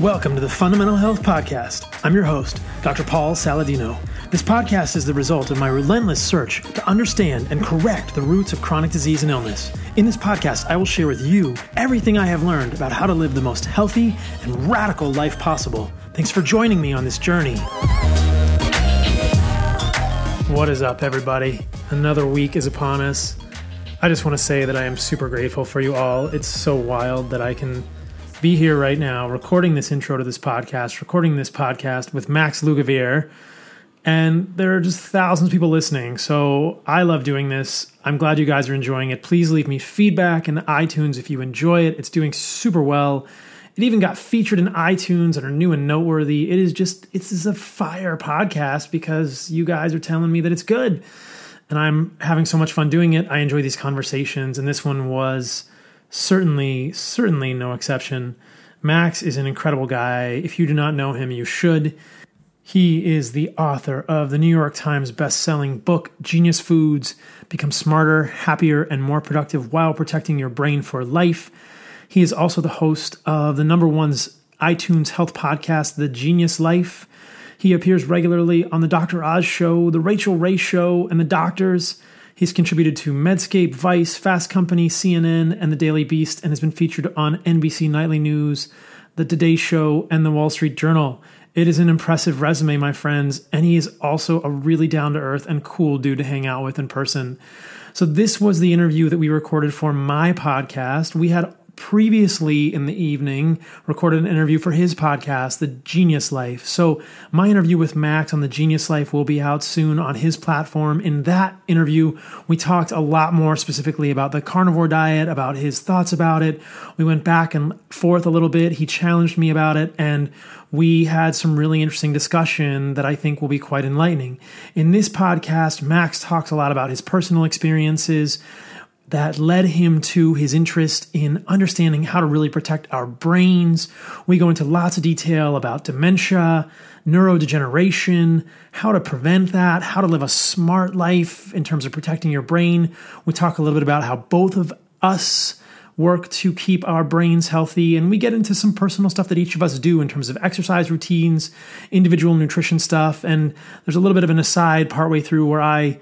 Welcome to the Fundamental Health Podcast. I'm your host, Dr. Paul Saladino. This podcast is the result of my relentless search to understand and correct the roots of chronic disease and illness. In this podcast, I will share with you everything I have learned about how to live the most healthy and radical life possible. Thanks for joining me on this journey. What is up, everybody? Another week is upon us. I just want to say that I am super grateful for you all. It's so wild that I can be here right now recording this intro to this podcast, recording this podcast with Max Lugavere. And there are just thousands of people listening. So I love doing this. I'm glad you guys are enjoying it. Please leave me feedback in iTunes if you enjoy it. It's doing super well. It even got featured in iTunes and are new and noteworthy. It is just, it's just a fire podcast because you guys are telling me that it's good. And I'm having so much fun doing it. I enjoy these conversations. And this one was certainly, certainly no exception. Max is an incredible guy. If you do not know him, you should. He is the author of the New York Times best-selling book Genius Foods: Become Smarter, Happier, and More Productive while protecting your brain for life. He is also the host of the number one's iTunes health podcast, The Genius Life. He appears regularly on the Dr. Oz Show, The Rachael Ray Show, and The Doctors. He's contributed to Medscape, Vice, Fast Company, CNN, and The Daily Beast, and has been featured on NBC Nightly News, The Today Show, and The Wall Street Journal. It is an impressive resume, my friends, and he is also a really down to earth and cool dude to hang out with in person. So, this was the interview that we recorded for my podcast. We had previously in the evening recorded an interview for his podcast, The Genius Life. So, my interview with Max on The Genius Life will be out soon on his platform. In that interview, we talked a lot more specifically about the carnivore diet, about his thoughts about it. We went back and forth a little bit. He challenged me about it, and we had some really interesting discussion that I think will be quite enlightening. In this podcast, Max talks a lot about his personal experiences that led him to his interest in understanding how to really protect our brains. We go into lots of detail about dementia, neurodegeneration, how to prevent that, how to live a smart life in terms of protecting your brain. We talk a little bit about how both of us work to keep our brains healthy, and we get into some personal stuff that each of us do in terms of exercise routines, individual nutrition stuff, and there's a little bit of an aside partway through where I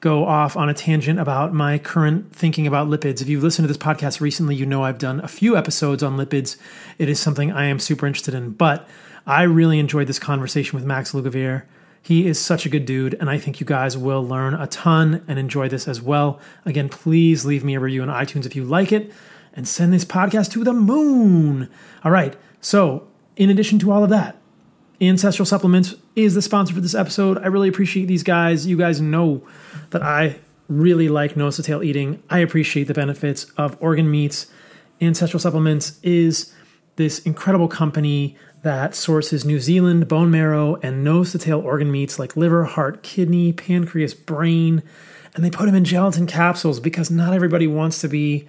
go off on a tangent about my current thinking about lipids. If you've listened to this podcast recently, you know I've done a few episodes on lipids. It is something I am super interested in, but I really enjoyed this conversation with Max Lugavere. He is such a good dude, and I think you guys will learn a ton and enjoy this as well. Again, please leave me a review on iTunes if you like it and send this podcast to the moon. All right, so in addition to all of that, Ancestral Supplements is the sponsor for this episode. I really appreciate these guys. You guys know that I really like nose to tail eating. I appreciate the benefits of organ meats. Ancestral Supplements is this incredible company that sources New Zealand bone marrow and nose to tail organ meats like liver, heart, kidney, pancreas, brain, and they put them in gelatin capsules because not everybody wants to be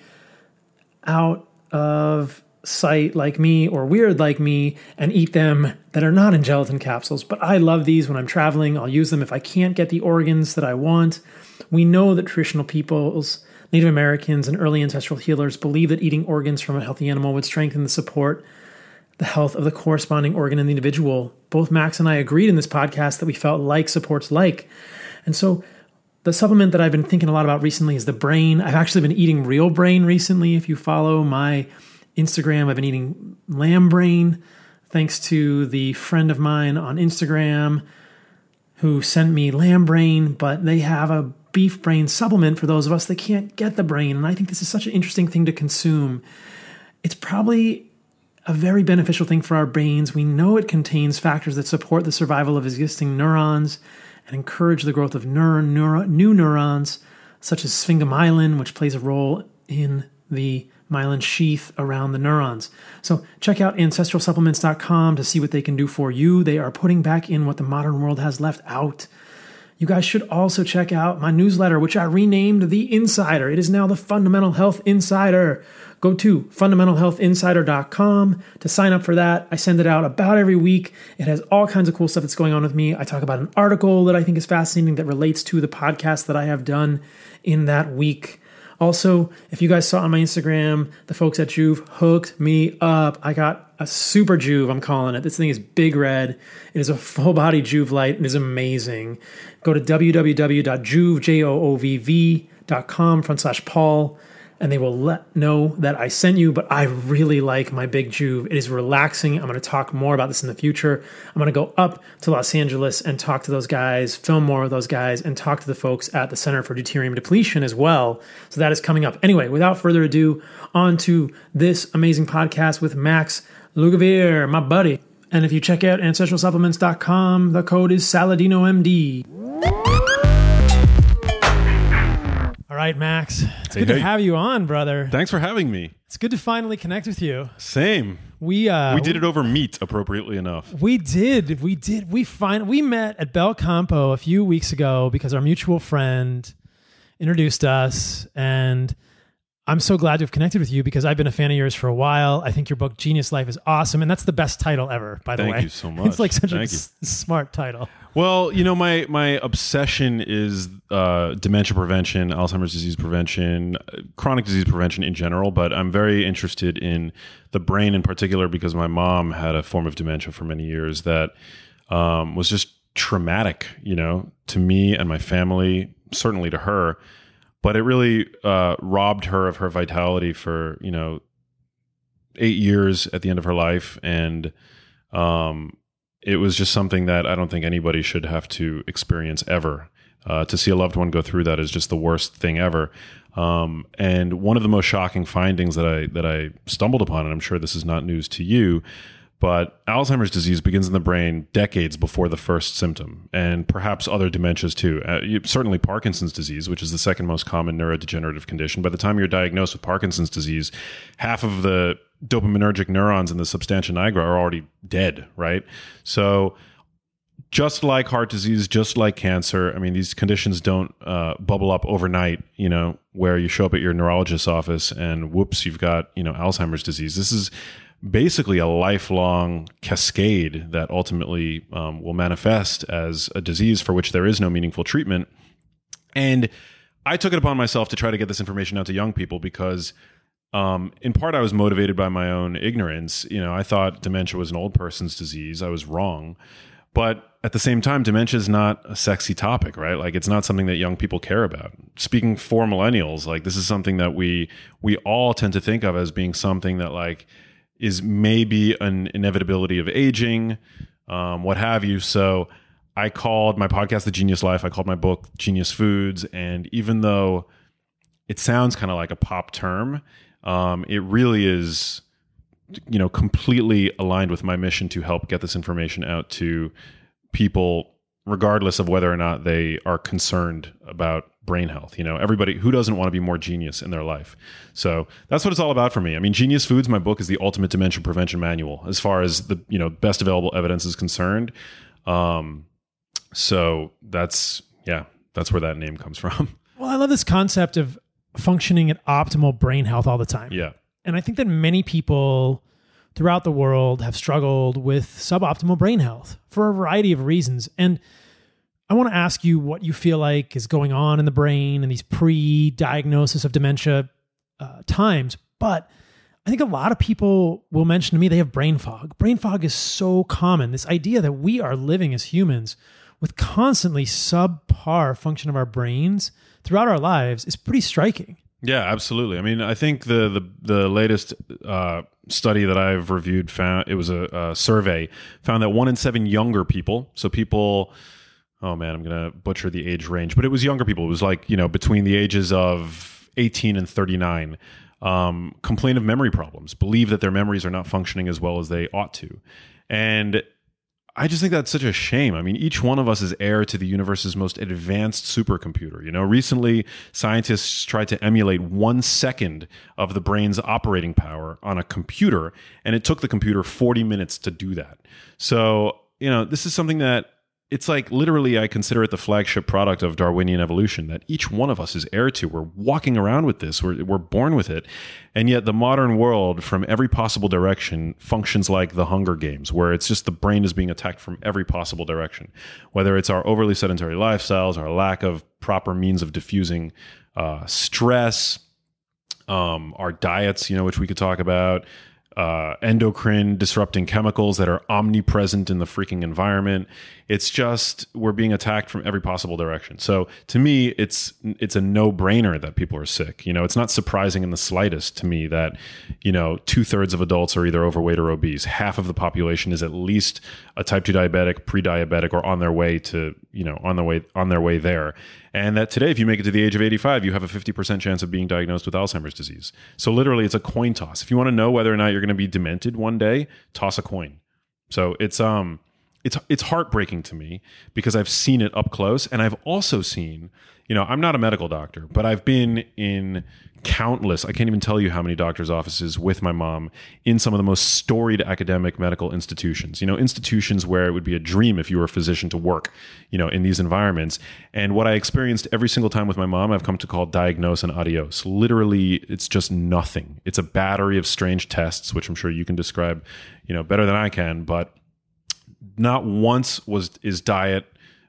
out of sight like me or weird like me and eat them that are not in gelatin capsules. But I love these when I'm traveling. I'll use them if I can't get the organs that I want. We know that traditional peoples, Native Americans, and early ancestral healers believe that eating organs from a healthy animal would strengthen the support the health of the corresponding organ in the individual. Both Max and I agreed in this podcast that we felt like supports like. And so the supplement that I've been thinking a lot about recently is the brain. I've actually been eating real brain recently. If you follow my Instagram. I've been eating lamb brain thanks to the friend of mine on Instagram who sent me lamb brain, but they have a beef brain supplement for those of us that can't get the brain. And I think this is such an interesting thing to consume. It's probably a very beneficial thing for our brains. We know it contains factors that support the survival of existing neurons and encourage the growth of neuron, neuro, new neurons, such as sphingomyelin, which plays a role in the myelin sheath around the neurons. So check out ancestralsupplements.com to see what they can do for you. They are putting back in what the modern world has left out. You guys should also check out my newsletter, which I renamed The Insider. It is now the Fundamental Health Insider. Go to fundamentalhealthinsider.com to sign up for that. I send it out about every week. It has all kinds of cool stuff that's going on with me. I talk about an article that I think is fascinating that relates to the podcast that I have done in that week. Also, if you guys saw on my Instagram, the folks at Joovv hooked me up. I got a super Joovv, I'm calling it. This thing is big red. It is a full body Joovv light. It is amazing. Go to www.joovv.com front slash Paul and they will let know that I sent you. But I really like my big Joovv. It is relaxing. I'm going to talk more about this in the future. I'm going to go up to Los Angeles and talk to those guys, film more of those guys, and talk to the folks at the Center for Deuterium Depletion as well. So that is coming up. Anyway, without further ado, on to this amazing podcast with Max Lugavere, my buddy. And if you check out ancestralsupplements.com, the code is SaladinoMD. Right, Max. It's Hey, good to have you on, brother. Thanks for having me. It's good to finally connect with you. Same. We uh We did it over meat, appropriately enough. We did. We did. We find we met at Belcampo a few weeks ago because our mutual friend introduced us and I'm so glad to have connected with you because I've been a fan of yours for a while. I think your book Genius Life is awesome and that's the best title ever, by the way. Thank way. you so much. It's like such a Thank you. s- smart title. Well, you know, my my obsession is uh, dementia prevention, Alzheimer's disease prevention, chronic disease prevention in general. But I'm very interested in the brain in particular because my mom had a form of dementia for many years that um, was just traumatic, you know, to me and my family, certainly to her. But it really uh, robbed her of her vitality for you know eight years at the end of her life, and um, it was just something that I don't think anybody should have to experience ever. Uh, to see a loved one go through that is just the worst thing ever. Um, and one of the most shocking findings that I that I stumbled upon, and I'm sure this is not news to you, but Alzheimer's disease begins in the brain decades before the first symptom, and perhaps other dementias too. Uh, certainly, Parkinson's disease, which is the second most common neurodegenerative condition. By the time you're diagnosed with Parkinson's disease, half of the dopaminergic neurons in the substantia nigra are already dead, right? So, just like heart disease, just like cancer, I mean, these conditions don't uh, bubble up overnight, you know, where you show up at your neurologist's office and whoops, you've got, you know, Alzheimer's disease. This is basically a lifelong cascade that ultimately um, will manifest as a disease for which there is no meaningful treatment. And I took it upon myself to try to get this information out to young people because um, in part I was motivated by my own ignorance. You know, I thought dementia was an old person's disease. I was wrong. But at the same time, dementia is not a sexy topic, right? Like it's not something that young people care about. Speaking for millennials, like this is something that we we all tend to think of as being something that like is maybe an inevitability of aging, um, what have you. So I called my podcast The Genius Life. I called my book Genius Foods, and even though it sounds kind of like a pop term, um, it really is you know completely aligned with my mission to help get this information out to people regardless of whether or not they are concerned about brain health you know everybody who doesn't want to be more genius in their life? So that's what it's all about for me. I mean genius foods my book is the ultimate dementia prevention manual as far as the you know best available evidence is concerned. Um so that's yeah that's where that name comes from. Well, I love this concept of functioning at optimal brain health all the time. yeah. And I think that many people throughout the world have struggled with suboptimal brain health for a variety of reasons. And I want to ask you what you feel like is going on in the brain in these pre diagnosis of dementia uh, times. But I think a lot of people will mention to me they have brain fog. Brain fog is so common. This idea that we are living as humans with constantly subpar function of our brains throughout our lives is pretty striking. Yeah, absolutely. I mean, I think the the, the latest uh, study that I've reviewed found it was a, a survey found that one in seven younger people, so people, oh man, I'm gonna butcher the age range, but it was younger people. It was like you know between the ages of 18 and 39. Um, complain of memory problems, believe that their memories are not functioning as well as they ought to, and I just think that's such a shame. I mean, each one of us is heir to the universe's most advanced supercomputer. You know, recently scientists tried to emulate one second of the brain's operating power on a computer, and it took the computer 40 minutes to do that. So, you know, this is something that it's like literally, I consider it the flagship product of Darwinian evolution that each one of us is heir to. We're walking around with this, we're, we're born with it. And yet, the modern world, from every possible direction, functions like the Hunger Games, where it's just the brain is being attacked from every possible direction. Whether it's our overly sedentary lifestyles, our lack of proper means of diffusing uh, stress, um, our diets, you know, which we could talk about, uh, endocrine disrupting chemicals that are omnipresent in the freaking environment. It's just we're being attacked from every possible direction. So to me, it's it's a no brainer that people are sick. You know, it's not surprising in the slightest to me that you know two thirds of adults are either overweight or obese. Half of the population is at least a type two diabetic, pre diabetic, or on their way to you know on the way on their way there and that today, if you make it to the age of 85, you have a 50% chance of being diagnosed with Alzheimer's disease. So literally, it's a coin toss. If you want to know whether or not you're going to be demented one day, toss a coin. So it's um, it's it's heartbreaking to me because I've seen it up close, and I've also seen, you know, I'm not a medical doctor, but I've been in countless, I can't even tell you how many doctors' offices with my mom in some of the most storied academic medical institutions. You know, institutions where it would be a dream if you were a physician to work, you know, in these environments. And what I experienced every single time with my mom, I've come to call diagnose and adios. Literally, it's just nothing. It's a battery of strange tests, which I'm sure you can describe, you know, better than I can, but not once was is diet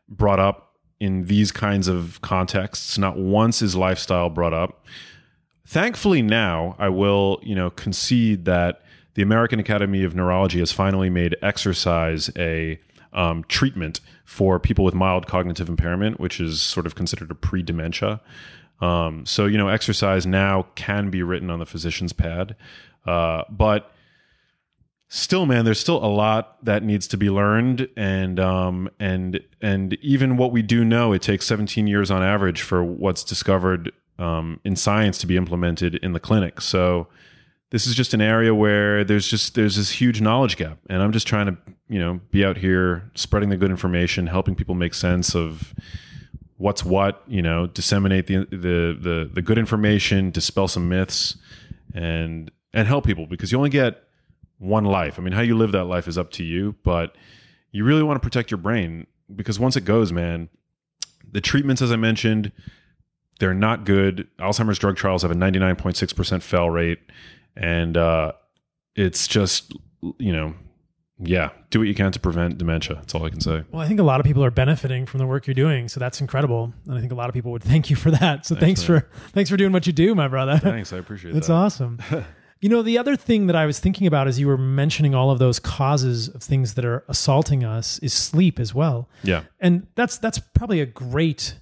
brought up in these kinds of contexts. Not once is lifestyle brought up thankfully now I will, you know, concede that the American Academy of Neurology has finally made exercise a um, treatment for people with mild cognitive impairment, which is sort of considered a pre dementia. Um, so, you know, exercise now can be written on the physician's pad. Uh, but still, man, there's still a lot that needs to be learned. And, um, and, and even what we do know, it takes 17 years on average for what's discovered um, in science to be implemented in the clinic. So this is just an area where there's just there's this huge knowledge gap, and I'm just trying to you know be out here spreading the good information, helping people make sense of what's what, you know, disseminate the the the, the good information, dispel some myths, and and help people because you only get one life. I mean, how you live that life is up to you, but you really want to protect your brain because once it goes, man, the treatments, as I mentioned, they're not good. Alzheimer's drug trials have a 99.6% fail rate. And uh, it's just, you know, yeah, do what you can to prevent dementia. That's all I can say. Well, I think a lot of people are benefiting from the work you're doing, so that's incredible, and I think a lot of people would thank you for that. So thanks, thanks for thanks for doing what you do, my brother. Thanks, I appreciate that. that's that. awesome. you know, the other thing that I was thinking about as you were mentioning all of those causes of things that are assaulting us is sleep as well. Yeah, and that's that's probably a great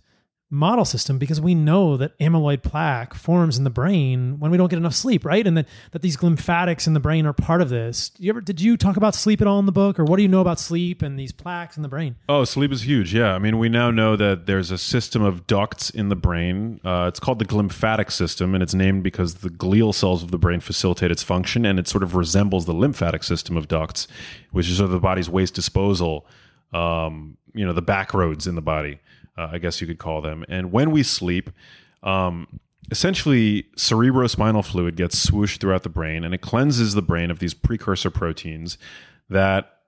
model system because we know that amyloid plaque forms in the brain when we don't get enough sleep, right? And that, that these lymphatics in the brain are part of this. Did you ever did you talk about sleep at all in the book, or what do you know about sleep and these plaques in the brain? Oh, sleep is huge. Yeah, I mean, we now know that there's a system of ducts in the brain. Uh, it's called the glymphatic system, and it's named because the glial cells of the brain facilitate its function, and it sort of resembles the lymphatic system of ducts, which is sort of the body's waste disposal. Um, you know, the back roads in the body uh, I guess you could call them. And when we sleep, um, essentially cerebrospinal fluid gets swooshed throughout the brain and it cleanses the brain of these precursor proteins that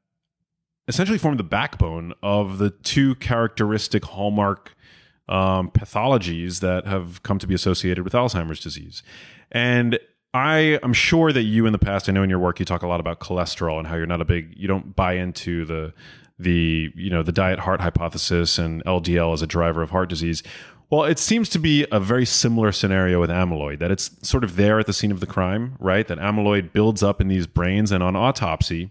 essentially form the backbone of the two characteristic hallmark um, pathologies that have come to be associated with Alzheimer's disease. And I am sure that you in the past, I know in your work you talk a lot about cholesterol and how you're not a big, you don't buy into the the you know the diet heart hypothesis and LDL as a driver of heart disease. Well, it seems to be a very similar scenario with amyloid, that it's sort of there at the scene of the crime, right? That amyloid builds up in these brains, and on autopsy,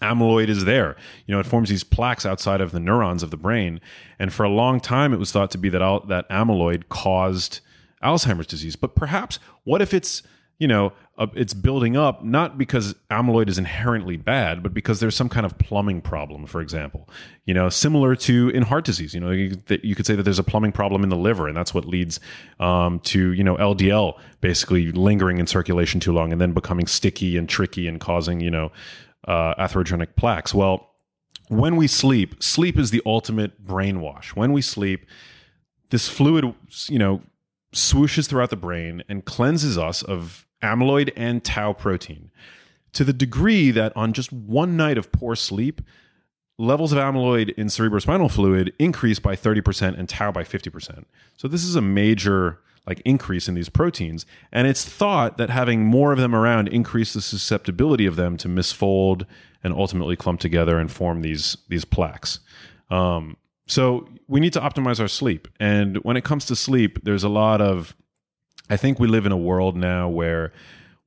amyloid is there. You know, it forms these plaques outside of the neurons of the brain. And for a long time, it was thought to be that, that amyloid caused Alzheimer's disease. But perhaps, what if it's you know, it's building up not because amyloid is inherently bad, but because there's some kind of plumbing problem, for example. You know, similar to in heart disease. You know, you, you could say that there's a plumbing problem in the liver, and that's what leads um, to you know LDL basically lingering in circulation too long and then becoming sticky and tricky and causing you know uh, atherogenic plaques. Well, when we sleep, sleep is the ultimate brainwash. When we sleep, this fluid, you know, swooshes throughout the brain and cleanses us of amyloid and tau protein to the degree that on just one night of poor sleep, levels of amyloid in cerebrospinal fluid increase by 30% and tau by 50%. So this is a major like increase in these proteins and it's thought that having more of them around increase the susceptibility of them to misfold and ultimately clump together and form these these plaques. Um, so we need to optimize our sleep and when it comes to sleep there's a lot of I think we live in a world now where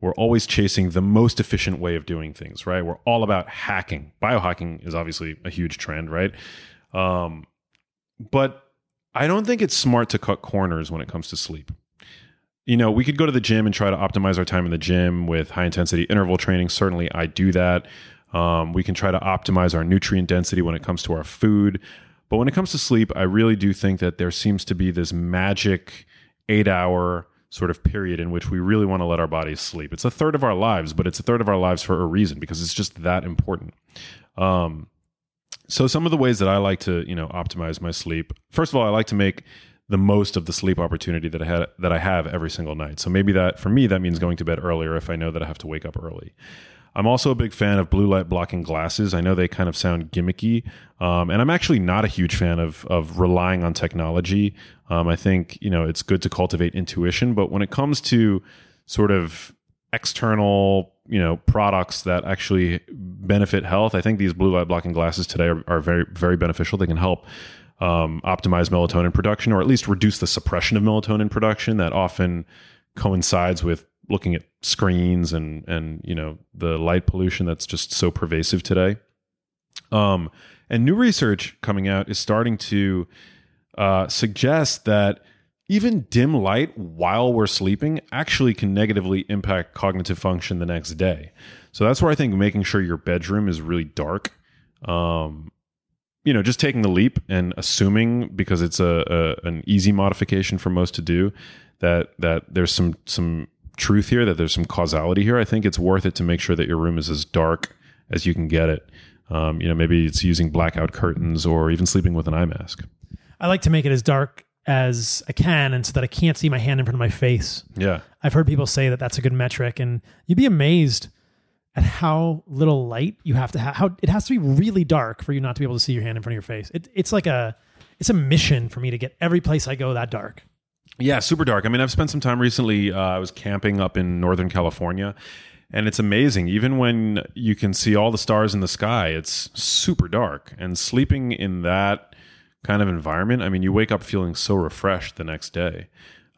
we're always chasing the most efficient way of doing things, right? We're all about hacking. Biohacking is obviously a huge trend, right? Um, but I don't think it's smart to cut corners when it comes to sleep. You know, we could go to the gym and try to optimize our time in the gym with high intensity interval training. Certainly, I do that. Um, we can try to optimize our nutrient density when it comes to our food. But when it comes to sleep, I really do think that there seems to be this magic eight hour sort of period in which we really want to let our bodies sleep. It's a third of our lives, but it's a third of our lives for a reason because it's just that important. Um, so some of the ways that I like to, you know, optimize my sleep. First of all, I like to make the most of the sleep opportunity that I had that I have every single night. So maybe that for me that means going to bed earlier if I know that I have to wake up early. I'm also a big fan of blue light blocking glasses. I know they kind of sound gimmicky, um, and I'm actually not a huge fan of of relying on technology. Um, I think you know it's good to cultivate intuition, but when it comes to sort of external you know products that actually benefit health, I think these blue light blocking glasses today are, are very very beneficial. They can help um, optimize melatonin production, or at least reduce the suppression of melatonin production that often coincides with looking at screens and and you know the light pollution that's just so pervasive today. Um, and new research coming out is starting to uh, suggest that even dim light while we're sleeping actually can negatively impact cognitive function the next day. So that's where I think making sure your bedroom is really dark. Um, you know, just taking the leap and assuming because it's a, a an easy modification for most to do that that there's some some truth here, that there's some causality here, I think it's worth it to make sure that your room is as dark as you can get it. Um, you know, maybe it's using blackout curtains or even sleeping with an eye mask. I like to make it as dark as I can, and so that I can't see my hand in front of my face. Yeah, I've heard people say that that's a good metric, and you'd be amazed at how little light you have to have. How it has to be really dark for you not to be able to see your hand in front of your face. It, it's like a it's a mission for me to get every place I go that dark. Yeah, super dark. I mean, I've spent some time recently. Uh, I was camping up in Northern California, and it's amazing. Even when you can see all the stars in the sky, it's super dark. And sleeping in that kind of environment, I mean, you wake up feeling so refreshed the next day.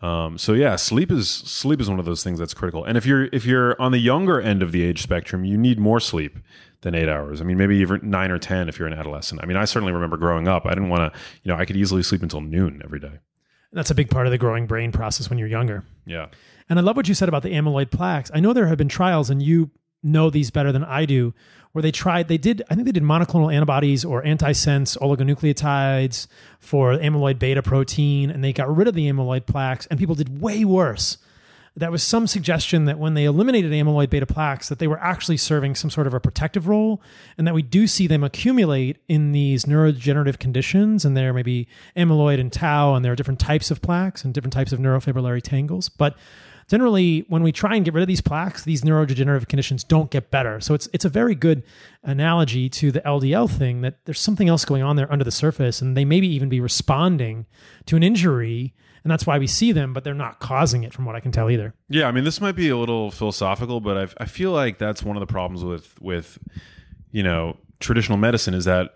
Um, so yeah, sleep is sleep is one of those things that's critical. And if you're if you're on the younger end of the age spectrum, you need more sleep than eight hours. I mean, maybe even nine or ten if you're an adolescent. I mean, I certainly remember growing up, I didn't want to, you know, I could easily sleep until noon every day. That's a big part of the growing brain process when you're younger. Yeah. And I love what you said about the amyloid plaques. I know there have been trials, and you know these better than I do, where they tried, they did, I think they did monoclonal antibodies or antisense oligonucleotides for amyloid beta protein, and they got rid of the amyloid plaques, and people did way worse that was some suggestion that when they eliminated amyloid beta plaques that they were actually serving some sort of a protective role and that we do see them accumulate in these neurodegenerative conditions and there may be amyloid and tau and there are different types of plaques and different types of neurofibrillary tangles. But generally when we try and get rid of these plaques these neurodegenerative conditions don't get better. So it's it's a very good analogy to the LDL thing that there's something else going on there under the surface and they maybe even be responding to an injury and that's why we see them, but they're not causing it, from what I can tell either. Yeah, I mean, this might be a little philosophical, but I, I feel like that's one of the problems with with you know traditional medicine is that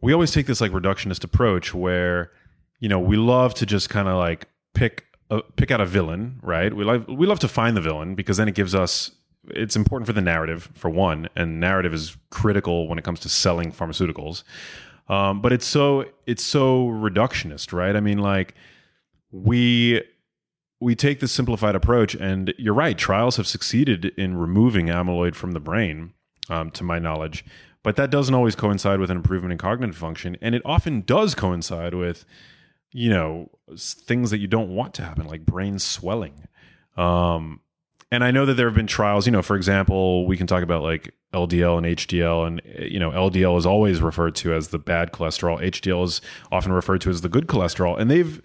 we always take this like reductionist approach where you know we love to just kind of like pick a, pick out a villain, right? We love we love to find the villain because then it gives us it's important for the narrative for one, and narrative is critical when it comes to selling pharmaceuticals. Um, but it's so it's so reductionist, right? I mean, like we we take this simplified approach, and you're right. Trials have succeeded in removing amyloid from the brain, um, to my knowledge, but that doesn't always coincide with an improvement in cognitive function, and it often does coincide with, you know, things that you don't want to happen, like brain swelling. Um, and I know that there have been trials. You know, for example, we can talk about like LDL and HDL, and you know, LDL is always referred to as the bad cholesterol. HDL is often referred to as the good cholesterol, and they've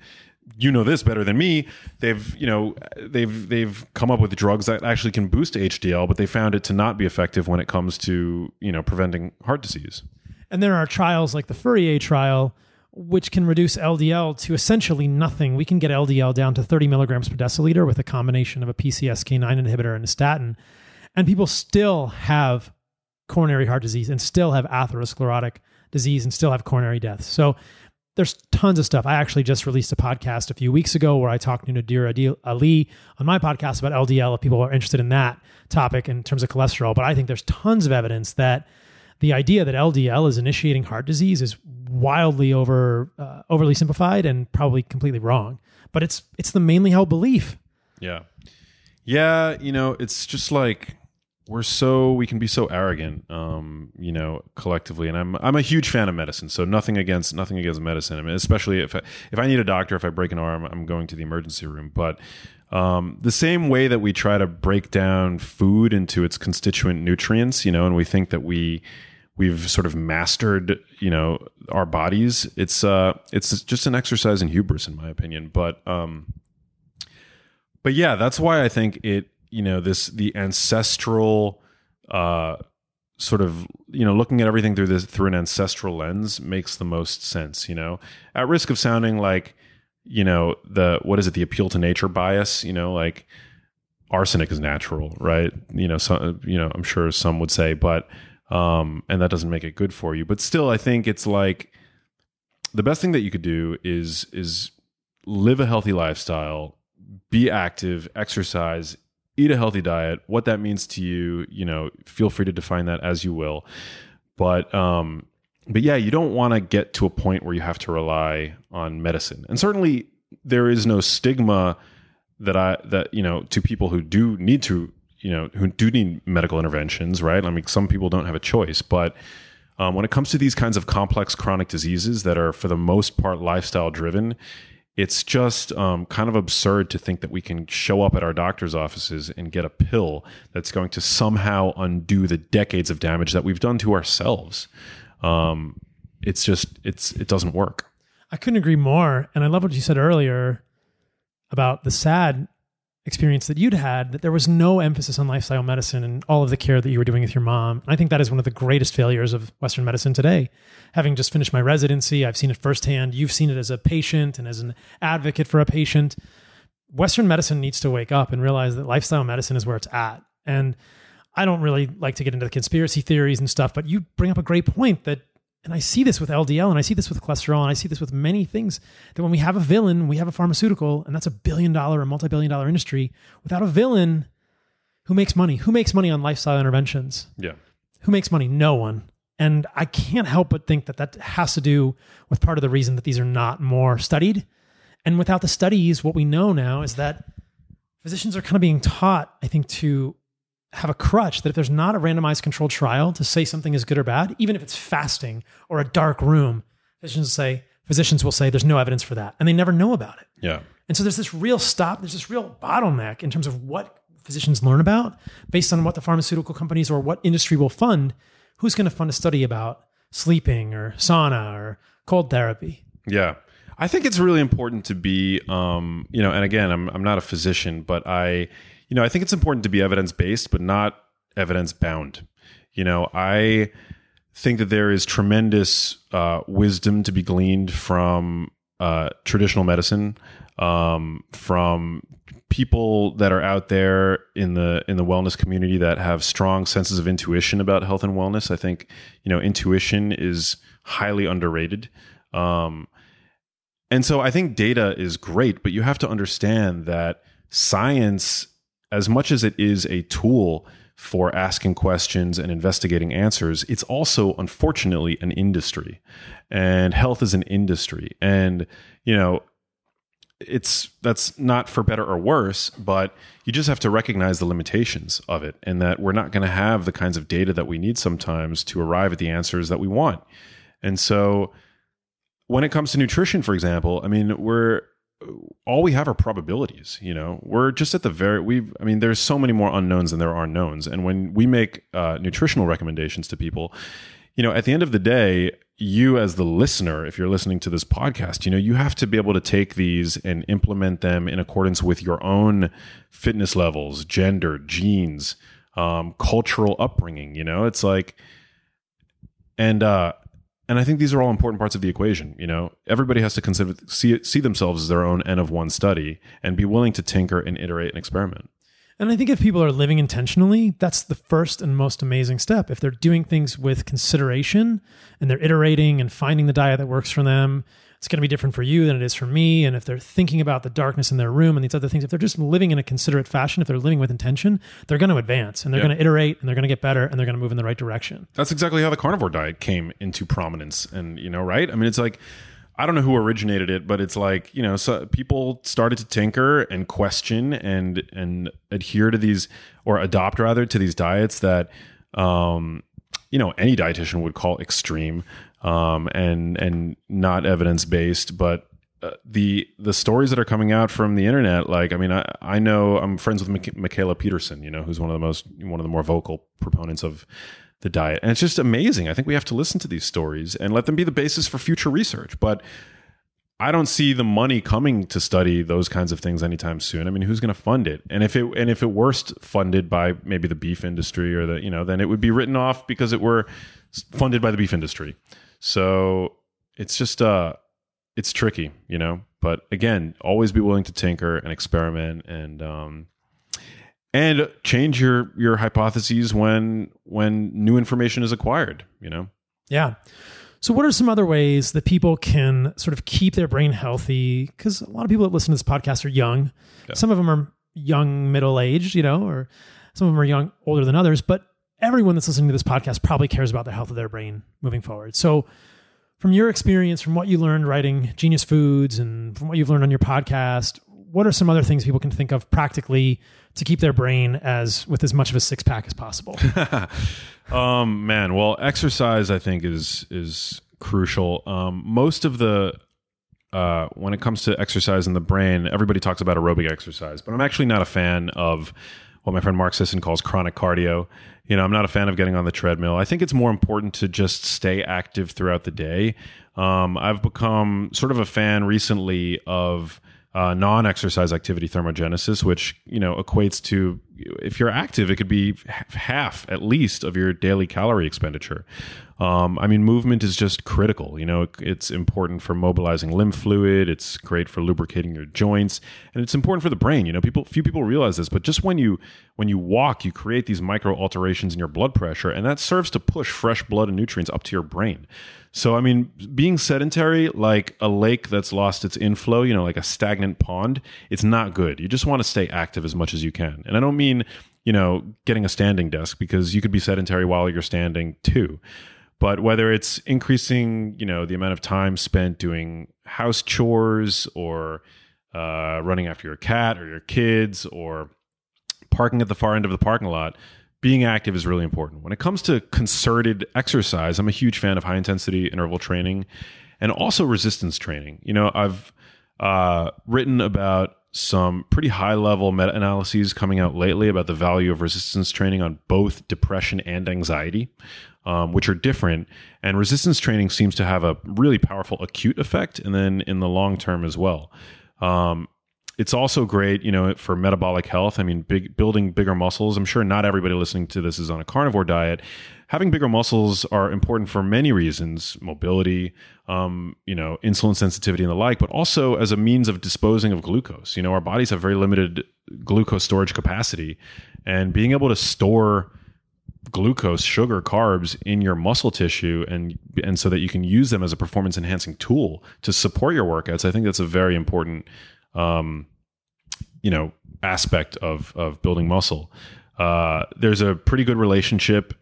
you know this better than me. They've you know they've they've come up with drugs that actually can boost HDL, but they found it to not be effective when it comes to you know preventing heart disease. And there are trials like the Fourier trial, which can reduce LDL to essentially nothing. We can get LDL down to 30 milligrams per deciliter with a combination of a PCSK9 inhibitor and a statin, and people still have coronary heart disease and still have atherosclerotic disease and still have coronary deaths. So there's tons of stuff. I actually just released a podcast a few weeks ago where I talked to Nadir Ali on my podcast about LDL if people are interested in that topic in terms of cholesterol. But I think there's tons of evidence that the idea that LDL is initiating heart disease is wildly over uh, overly simplified and probably completely wrong. But it's it's the mainly held belief. Yeah. Yeah, you know, it's just like we're so we can be so arrogant um you know collectively. And i'm i'm a huge fan of medicine so nothing against nothing against medicine. I mean especially if I, if i need a doctor if i break an arm i'm going to the emergency room. But um, the same way that we try to break down food into its constituent nutrients you know and we think that we we've sort of mastered you know our bodies it's uh it's just an exercise in hubris in my opinion. But um but yeah that's why i think it you know this the ancestral uh sort of you know looking at everything through this through an ancestral lens makes the most sense you know? At risk of sounding like you know the what is it the appeal to nature bias you know like arsenic is natural right? You know you know i'm sure some would say but um and that doesn't make it good for you. But still i think it's like the best thing that you could do is is live a healthy lifestyle be active exercise eat a healthy diet. What that means to you you know feel free to define that as you will. But um but yeah you don't want to get to a point where you have to rely on medicine. And certainly there is no stigma that i that you know to people who do need to you know who do need medical interventions right? I mean some people don't have a choice. But um, when it comes to these kinds of complex chronic diseases that are for the most part lifestyle driven it's just um, kind of absurd to think that we can show up at our doctor's offices and get a pill that's going to somehow undo the decades of damage that we've done to ourselves. Um, it's just it's it doesn't work. I couldn't agree more, and I love what you said earlier about the sad experience that you'd had that there was no emphasis on lifestyle medicine and all of the care that you were doing with your mom. And I think that is one of the greatest failures of Western medicine today. Having just finished my residency, I've seen it firsthand. You've seen it as a patient and as an advocate for a patient. Western medicine needs to wake up and realize that lifestyle medicine is where it's at. And I don't really like to get into the conspiracy theories and stuff, but you bring up a great point that and I see this with LDL and I see this with cholesterol and I see this with many things that when we have a villain, we have a pharmaceutical and that's a billion dollar or multi billion dollar industry. Without a villain, who makes money? Who makes money on lifestyle interventions? Yeah. Who makes money? No one. And I can't help but think that that has to do with part of the reason that these are not more studied. And without the studies, what we know now is that physicians are kind of being taught, I think, to have a crutch that if there's not a randomized controlled trial to say something is good or bad, even if it's fasting or a dark room, physicians say physicians will say there's no evidence for that, and they never know about it. Yeah. And so there's this real stop. There's this real bottleneck in terms of what physicians learn about based on what the pharmaceutical companies or what industry will fund. Who's going to fund a study about sleeping or sauna or cold therapy? Yeah. I think it's really important to be, um, you know, and again, I'm, I'm not a physician, but I, you know, I think it's important to be evidence based, but not evidence bound. You know, I think that there is tremendous uh, wisdom to be gleaned from uh, traditional medicine, um, from people that are out there in the in the wellness community that have strong senses of intuition about health and wellness. I think you know intuition is highly underrated. Um, and so I think data is great, but you have to understand that science as much as it is a tool for asking questions and investigating answers, it's also unfortunately an industry. And health is an industry. And, you know, it's that's not for better or worse, but you just have to recognize the limitations of it and that we're not going to have the kinds of data that we need sometimes to arrive at the answers that we want. And so when it comes to nutrition, for example, I mean, we're all we have are probabilities you know? We're just at the very we i mean there's so many more unknowns than there are knowns. And when we make uh, nutritional recommendations to people you know at the end of the day you as the listener if you're listening to this podcast you know you have to be able to take these and implement them in accordance with your own fitness levels gender genes um, cultural upbringing you know? It's like and uh and I think these are all important parts of the equation. You know, everybody has to consider see see themselves as their own n of one study and be willing to tinker and iterate and experiment. And I think if people are living intentionally, that's the first and most amazing step. If they're doing things with consideration and they're iterating and finding the diet that works for them, it's going to be different for you than it is for me. And if they're thinking about the darkness in their room and these other things, if they're just living in a considerate fashion, if they're living with intention, they're going to advance and they're going to iterate and they're going to get better and they're going to move in the right direction. That's exactly how the carnivore diet came into prominence. And, you know, right? I mean, it's like, I don't know who originated it, but it's like, you know, so people started to tinker and question and, and adhere to these or adopt rather to these diets that, um, you know, any dietitian would call extreme, um, and, and not evidence based, but uh, the the stories that are coming out from the internet like i mean i i know i'm friends with Mikhaila Peterson you know who's one of the most one of the more vocal proponents of the diet and it's just amazing i think we have to listen to these stories and let them be the basis for future research but I don't see the money coming to study those kinds of things anytime soon. I mean, who's going to fund it? And if it and if it were funded by maybe the beef industry or the you know, then it would be written off because it were funded by the beef industry. So it's just uh, it's tricky, you know. But again, always be willing to tinker and experiment and um, and change your your hypotheses when when new information is acquired. You know. Yeah. So, what are some other ways that people can sort of keep their brain healthy? Because a lot of people that listen to this podcast are young. Some of them are young, middle aged, you know, or some of them are young, older than others. But everyone that's listening to this podcast probably cares about the health of their brain moving forward. So, from your experience, from what you learned writing Genius Foods, and from what you've learned on your podcast, what are some other things people can think of practically to keep their brain as with as much of a six pack as possible? Um, man, well, exercise I think is is crucial. Um, most of the uh, when it comes to exercise in the brain, everybody talks about aerobic exercise, but I'm actually not a fan of what my friend Mark Sisson calls chronic cardio. You know, I'm not a fan of getting on the treadmill. I think it's more important to just stay active throughout the day. Um, I've become sort of a fan recently of uh, non-exercise activity thermogenesis, which you know equates to if you're active, it could be half at least of your daily calorie expenditure. Um, I mean, movement is just critical. You know, it's important for mobilizing lymph fluid. It's great for lubricating your joints, and it's important for the brain. You know, people few people realize this, but just when you when you walk, you create these micro alterations in your blood pressure, and that serves to push fresh blood and nutrients up to your brain. So, I mean, being sedentary, like a lake that's lost its inflow, you know, like a stagnant pond, it's not good. You just want to stay active as much as you can. And I don't mean, you know, getting a standing desk because you could be sedentary while you're standing too. But whether it's increasing, you know, the amount of time spent doing house chores or uh, running after your cat or your kids or parking at the far end of the parking lot, being active is really important. When it comes to concerted exercise, I'm a huge fan of high intensity interval training and also resistance training. You know, I've uh, written about some pretty high level meta analyses coming out lately about the value of resistance training on both depression and anxiety, um, which are different. And resistance training seems to have a really powerful acute effect, and then in the long term as well. Um, it's also great, you know, for metabolic health. I mean, big building bigger muscles. I'm sure not everybody listening to this is on a carnivore diet. Having bigger muscles are important for many reasons: mobility, um, you know, insulin sensitivity, and the like. But also as a means of disposing of glucose. You know, our bodies have very limited glucose storage capacity, and being able to store glucose, sugar, carbs in your muscle tissue, and and so that you can use them as a performance enhancing tool to support your workouts. I think that's a very important um, you know aspect of of building muscle. Uh, there's a pretty good relationship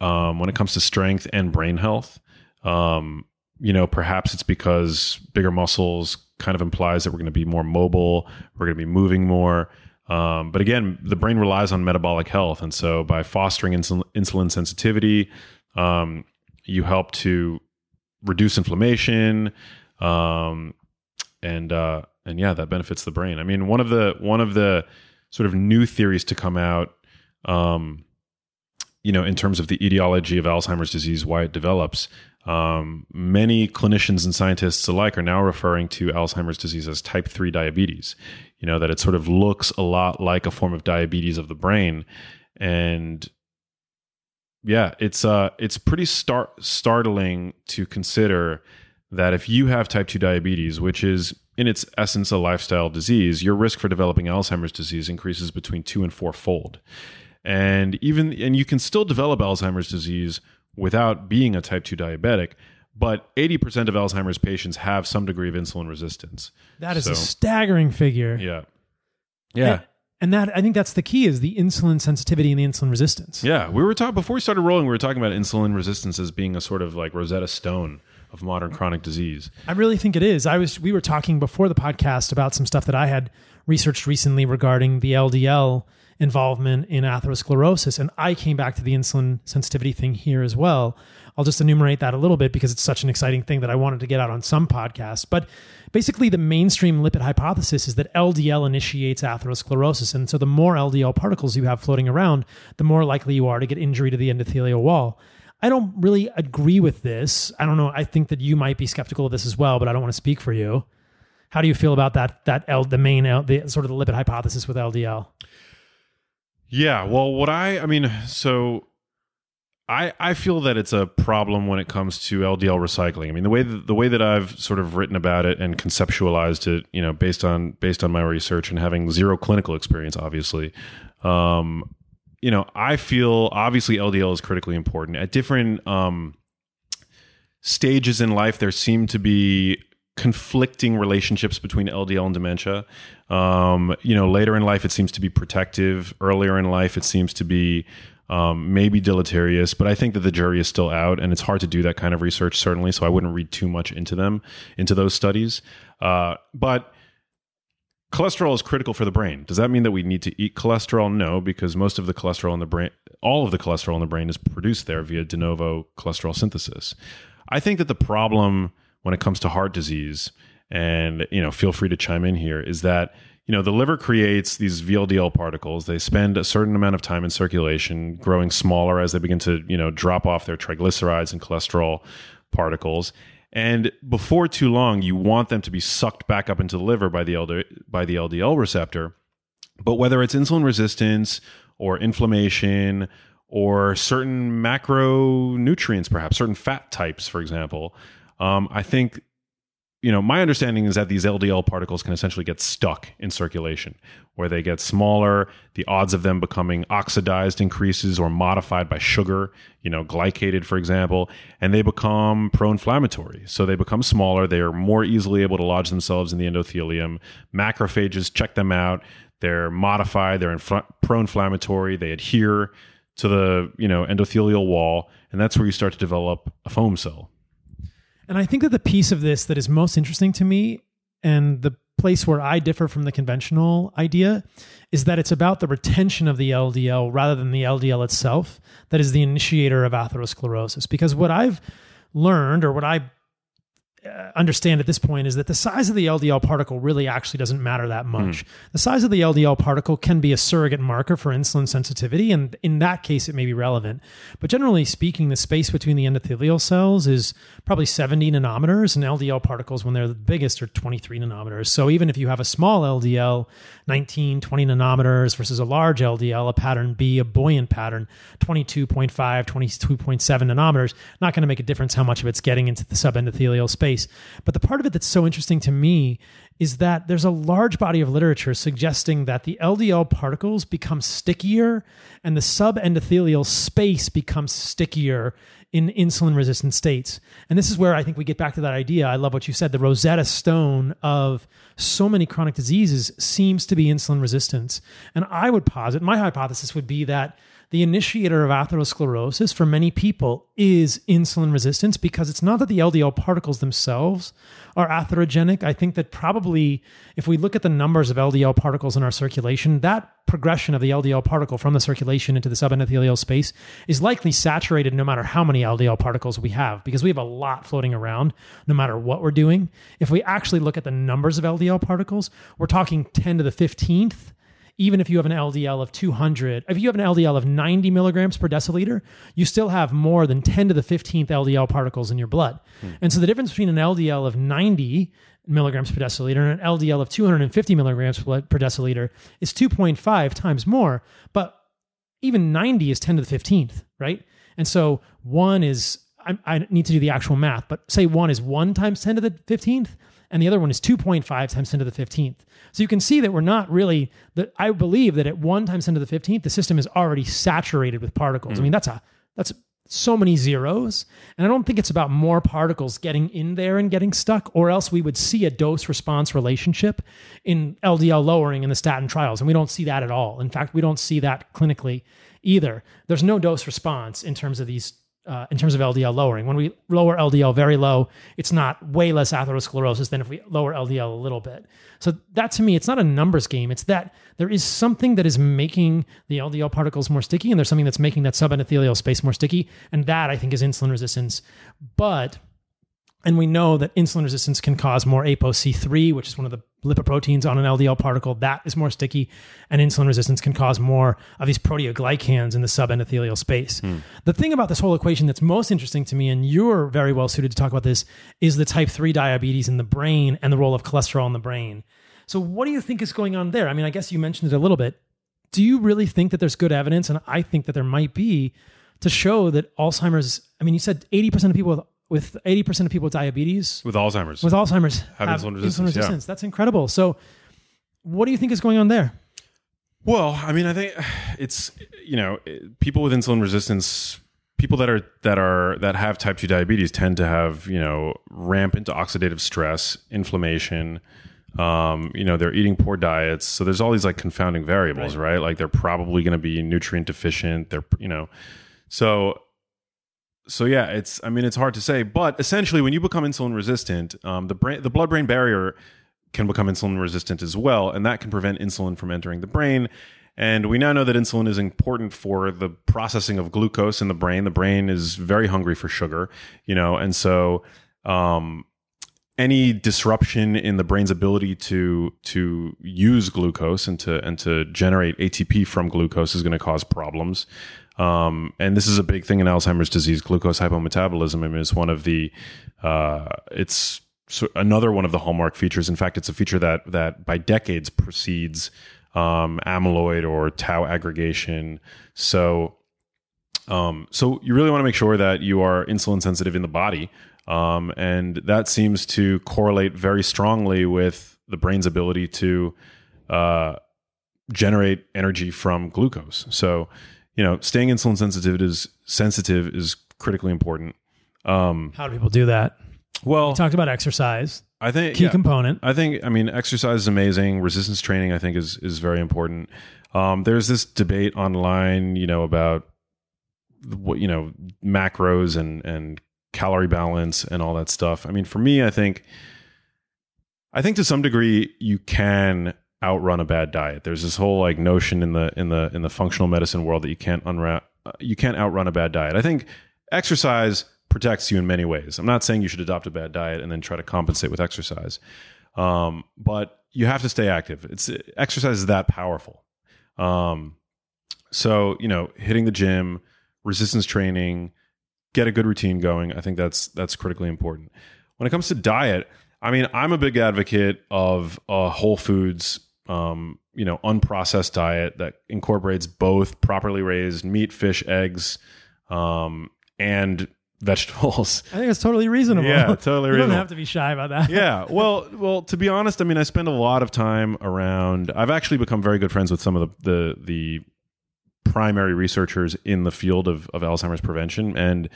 um, when it comes to strength and brain health. Um, you know, perhaps it's because bigger muscles kind of implies that we're going to be more mobile, we're going to be moving more. Um, but again, the brain relies on metabolic health, and so by fostering insul- insulin sensitivity, um, you help to reduce inflammation, um, and uh, and yeah, that benefits the brain. I mean, one of the one of the sort of new theories to come out, um, you know, in terms of the etiology of Alzheimer's disease, why it develops. Um, many clinicians and scientists alike are now referring to Alzheimer's disease as type three diabetes. You know that it sort of looks a lot like a form of diabetes of the brain, and yeah, it's uh, it's pretty start startling to consider that if you have type 2 diabetes, which is in its essence a lifestyle disease, your risk for developing Alzheimer's disease increases between two and four fold. And even and you can still develop Alzheimer's disease without being a type 2 diabetic, but 80% of Alzheimer's patients have some degree of insulin resistance. That is So- a staggering figure. Yeah. Yeah. And, and that I think that's the key is the insulin sensitivity and the insulin resistance. Yeah, we were talking before we started rolling. We were talking about insulin resistance as being a sort of like Rosetta Stone of modern chronic disease. I really think it is. I was we were talking before the podcast about some stuff that I had researched recently regarding the LDL involvement in atherosclerosis and I came back to the insulin sensitivity thing here as well. I'll just enumerate that a little bit because it's such an exciting thing that I wanted to get out on some podcasts. But basically the mainstream lipid hypothesis is that LDL initiates atherosclerosis and so the more LDL particles you have floating around, the more likely you are to get injury to the endothelial wall. I don't really agree with this. I don't know. I think that you might be skeptical of this as well, but I don't want to speak for you. How do you feel about that? That L, the main L, the sort of the lipid hypothesis with LDL. Yeah, well, what I I mean, so I I feel that it's a problem when it comes to LDL recycling. I mean, the way that, the way that I've sort of written about it and conceptualized it, you know, based on based on my research and having zero clinical experience, obviously, um, you know, I feel obviously LDL is critically important at different um, stages in life. There seem to be conflicting relationships between LDL and dementia. Um, you know, later in life, it seems to be protective. Earlier in life, it seems to be um, maybe deleterious. But I think that the jury is still out, and it's hard to do that kind of research, certainly. So I wouldn't read too much into them, into those studies. Uh, but cholesterol is critical for the brain. Does that mean that we need to eat cholesterol? No, because most of the cholesterol in the brain, all of the cholesterol in the brain is produced there via de novo cholesterol synthesis. I think that the problem when it comes to heart disease, and you know, feel free to chime in here, is that you know the liver creates these VLDL particles. They spend a certain amount of time in circulation, growing smaller as they begin to you know drop off their triglycerides and cholesterol particles. And before too long, you want them to be sucked back up into the liver by the LD, by the LDL receptor. But whether it's insulin resistance or inflammation or certain macronutrients, perhaps certain fat types, for example, um, I think you know my understanding is that these LDL particles can essentially get stuck in circulation, where they get smaller. The odds of them becoming oxidized increases or modified by sugar, you know, glycated, for example, and they become pro-inflammatory. So they become smaller. They are more easily able to lodge themselves in the endothelium. Macrophages check them out. They're modified. They're infl- pro-inflammatory. They adhere to the you know endothelial wall, and that's where you start to develop a foam cell. And I think that the piece of this that is most interesting to me and the place where I differ from the conventional idea is that it's about the retention of the LDL rather than the LDL itself that is the initiator of atherosclerosis. Because what I've learned or what I Uh, understand at this point is that the size of the LDL particle really actually doesn't matter that hmm. much. The size of the LDL particle can be a surrogate marker for insulin sensitivity, and in that case, it may be relevant. But generally speaking, the space between the endothelial cells is probably 70 nanometers, and LDL particles, when they're the biggest, are 23 nanometers. So even if you have a small LDL, 19, 20 nanometers versus a large LDL, a pattern B, a buoyant pattern, 22.5, 22.7 nanometers, not going to make a difference how much of it's getting into the subendothelial space. But the part of it that's so interesting to me is that there's a large body of literature suggesting that the LDL particles become stickier and the subendothelial space becomes stickier in insulin resistant states. And this is where I think we get back to that idea. I love what you said. The Rosetta Stone of so many chronic diseases seems to be insulin resistance. And I would posit, my hypothesis would be that the initiator of atherosclerosis for many people is insulin resistance because it's not that the LDL particles themselves are atherogenic. I think that probably if we look at the numbers of LDL particles in our circulation, that progression of the LDL particle from the circulation into the subendothelial space is likely saturated no matter how many LDL particles we have because we have a lot floating around no matter what we're doing. If we actually look at the numbers of LDL particles, we're talking 10 to the 15th even if you have an LDL of 200, if you have an LDL of 90 milligrams per deciliter, you still have more than 10 to the 15th LDL particles in your blood. Hmm. And so the difference between an LDL of 90 milligrams per deciliter and an LDL of 250 milligrams per deciliter is 2.5 times more. But even 90 is 10 to the 15th, right? And so one is, I, I need to do the actual math, but say one is one times 10 to the 15th and the other one is 2.5 times 10 to the 15th. So you can see that we're not really that I believe that at 1 times 10 to the 15th the system is already saturated with particles. I mm. mean that's a that's so many zeros. And I don't think it's about more particles getting in there and getting stuck, or else we would see a dose response relationship in LDL lowering in the statin trials. And we don't see that at all. In fact, we don't see that clinically either. There's no dose response in terms of these uh, in terms of LDL lowering. When we lower LDL very low, it's not way less atherosclerosis than if we lower LDL a little bit. So that to me, it's not a numbers game. It's that there is something that is making the LDL particles more sticky, and there's something that's making that subendothelial space more sticky, and that I think is insulin resistance. But and we know that insulin resistance can cause more ApoC3, which is one of the lipoproteins on an LDL particle. That is more sticky. And insulin resistance can cause more of these proteoglycans in the subendothelial space. Mm. The thing about this whole equation that's most interesting to me, and you're very well suited to talk about this, is the type 3 diabetes in the brain and the role of cholesterol in the brain. So, what do you think is going on there? I mean, I guess you mentioned it a little bit. Do you really think that there's good evidence? And I think that there might be to show that Alzheimer's, I mean, you said 80% of people with with 80% of people with diabetes with Alzheimer's with Alzheimer's have, have insulin resistance. Insulin resistance. Yeah. That's incredible. So, what do you think is going on there? Well, I mean, I think it's you know people with insulin resistance, people that are that are that have type two diabetes tend to have you know rampant oxidative stress, inflammation. Um, you know, they're eating poor diets, so there's all these like confounding variables, right? right? Like they're probably going to be nutrient deficient. They're you know, so so yeah, it's I mean it's hard to say, but essentially when you become insulin resistant, um, the brain the blood brain barrier can become insulin resistant as well, and that can prevent insulin from entering the brain. And we now know that insulin is important for the processing of glucose in the brain. The brain is very hungry for sugar, you know, and so um, any disruption in the brain's ability to to use glucose and to and to generate ATP from glucose is going to cause problems. Um, and this is a big thing in Alzheimer's disease. Glucose hypometabolism is one of the. Uh, it's another one of the hallmark features. In fact, it's a feature that that by decades precedes um, amyloid or tau aggregation. So, um, so you really want to make sure that you are insulin sensitive in the body, um, and that seems to correlate very strongly with the brain's ability to uh, generate energy from glucose. So you know, staying insulin sensitive is sensitive is critically important. Um, How do people do that? Well, we talked about exercise. I think key yeah, component. I think I mean exercise is amazing. Resistance training I think is is very important. Um, there's this debate online, you know, about what you know macros and and calorie balance and all that stuff. I mean, for me, I think I think to some degree you can outrun a bad diet. There's this whole like notion in the in the in the functional medicine world that you can't unwrap uh, you can't outrun a bad diet. I think exercise protects you in many ways. I'm not saying you should adopt a bad diet and then try to compensate with exercise. Um, but you have to stay active. It's exercise is that powerful. Um, so, you know, hitting the gym, resistance training, get a good routine going. I think that's that's critically important. When it comes to diet, I mean, I'm a big advocate of uh, whole foods um, you know, unprocessed diet that incorporates both properly raised meat, fish, eggs, um, and vegetables. I think it's totally reasonable. Yeah, totally reasonable. You don't have to be shy about that. yeah. Well, well, to be honest, I mean, I spend a lot of time around. I've actually become very good friends with some of the the, the primary researchers in the field of of Alzheimer's prevention, and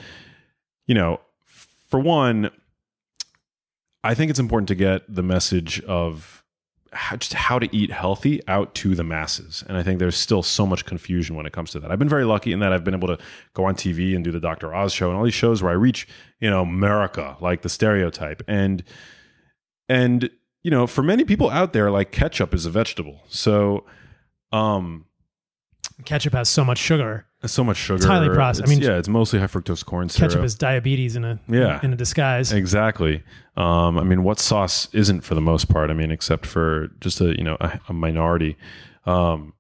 you know, for one, I think it's important to get the message of how, just how to eat healthy out to the masses. And I think there's still so much confusion when it comes to that. I've been very lucky in that I've been able to go on TV and do the Dr. Oz show and all these shows where I reach, you know, America, like the stereotype. And, and, you know, for many people out there, like ketchup is a vegetable. So, um, ketchup has so much sugar. So much sugar. It's highly processed. It's, I mean, yeah, it's mostly high fructose corn syrup. Ketchup is diabetes in a yeah. in a disguise. Exactly. Um, I mean, what sauce isn't for the most part? I mean, except for just a you know a, a minority. Um,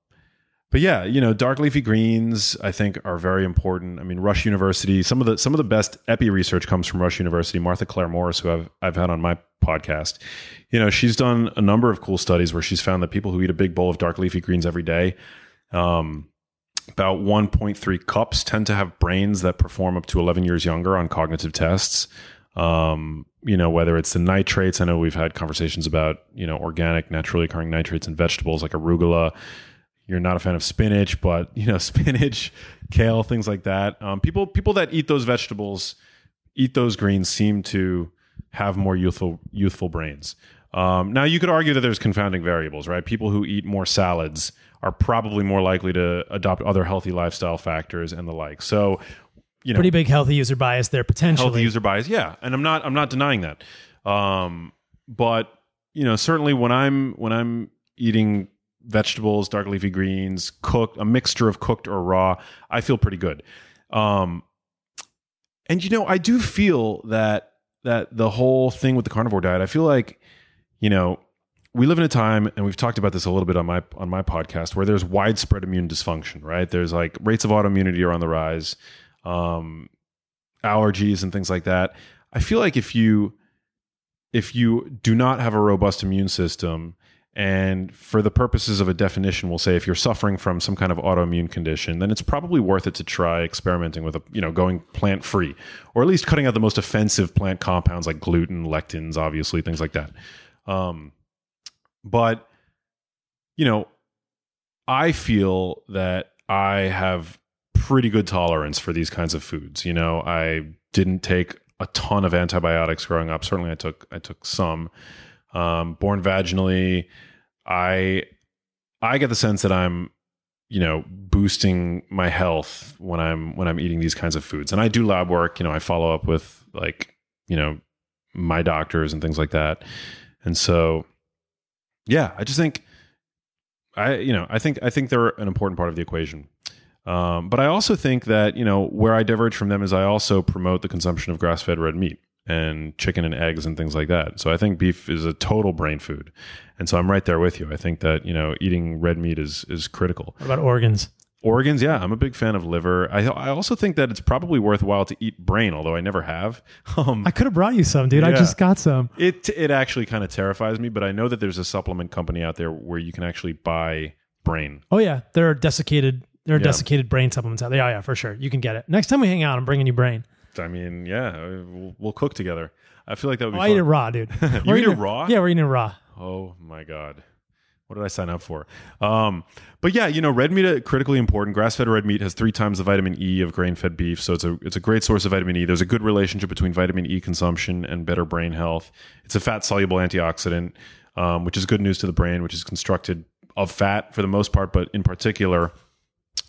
but yeah, you know, dark leafy greens I think are very important. I mean, Rush University, some of the some of the best epi research comes from Rush University. Martha Clare Morris, who I've I've had on my podcast, you know, she's done a number of cool studies where she's found that people who eat a big bowl of dark leafy greens every day, um, about 1.3 cups tend to have brains that perform up to 11 years younger on cognitive tests. Um, you know, whether it's the nitrates, I know we've had conversations about, you know, organic, naturally occurring nitrates in vegetables like arugula. You're not a fan of spinach, but, you know, spinach kale, things like that. Um, people people that eat those vegetables, eat those greens, seem to have more youthful youthful brains. Um, now you could argue that there's confounding variables, right? People who eat more salads are probably more likely to adopt other healthy lifestyle factors and the like. So, you know, Pretty big healthy user bias there potentially. healthy user bias, yeah, and I'm not I'm not denying that. Um, but you know, certainly when I'm when I'm eating vegetables, dark leafy greens, cooked, a mixture of cooked or raw, I feel pretty good. Um, and you know, I do feel that that the whole thing with the carnivore diet, I feel like, you know, we live in a time, and we've talked about this a little bit on my on my podcast, where there's widespread immune dysfunction. Right? There's like rates of autoimmunity are on the rise, um, allergies and things like that. I feel like if you if you do not have a robust immune system, and for the purposes of a definition, we'll say if you're suffering from some kind of autoimmune condition, then it's probably worth it to try experimenting with a you know going plant free, or at least cutting out the most offensive plant compounds like gluten, lectins, obviously things like that. Um, but you know, I feel that I have pretty good tolerance for these kinds of foods. You know, I didn't take a ton of antibiotics growing up. Certainly, I took I took some. Um, born vaginally, I I get the sense that I'm you know boosting my health when I'm when I'm eating these kinds of foods. And I do lab work. You know, I follow up with like you know my doctors and things like that. And so, yeah, I just think I you know I think I think they're an important part of the equation. Um, but I also think that you know where I diverge from them is I also promote the consumption of grass-fed red meat and chicken and eggs and things like that. So I think beef is a total brain food, and so I'm right there with you. I think that you know eating red meat is is critical. What about organs? Organs, yeah, I'm a big fan of liver. I I also think that it's probably worthwhile to eat brain, although I never have. Um, I could have brought you some, dude. I just got some. it it actually kind of terrifies me, but I know that there's a supplement company out there where you can actually buy brain. Oh yeah, there are desiccated. There are Yeah. desiccated brain supplements out there. Yeah, yeah, for sure. You can get it. Next time we hang out, I'm bringing you brain. I mean, yeah, we'll, we'll cook together. I feel like that would be Oh, I eat it raw, dude. You eat it raw? Yeah, we're eating it raw. Oh my god. What did I sign up for? Um, but yeah, you know, red meat uh, critically important. Grass-fed red meat has three times the vitamin E of grain-fed beef, so it's a it's a great source of vitamin E. There's a good relationship between vitamin E consumption and better brain health. It's a fat-soluble antioxidant, um, which is good news to the brain, which is constructed of fat for the most part, but in particular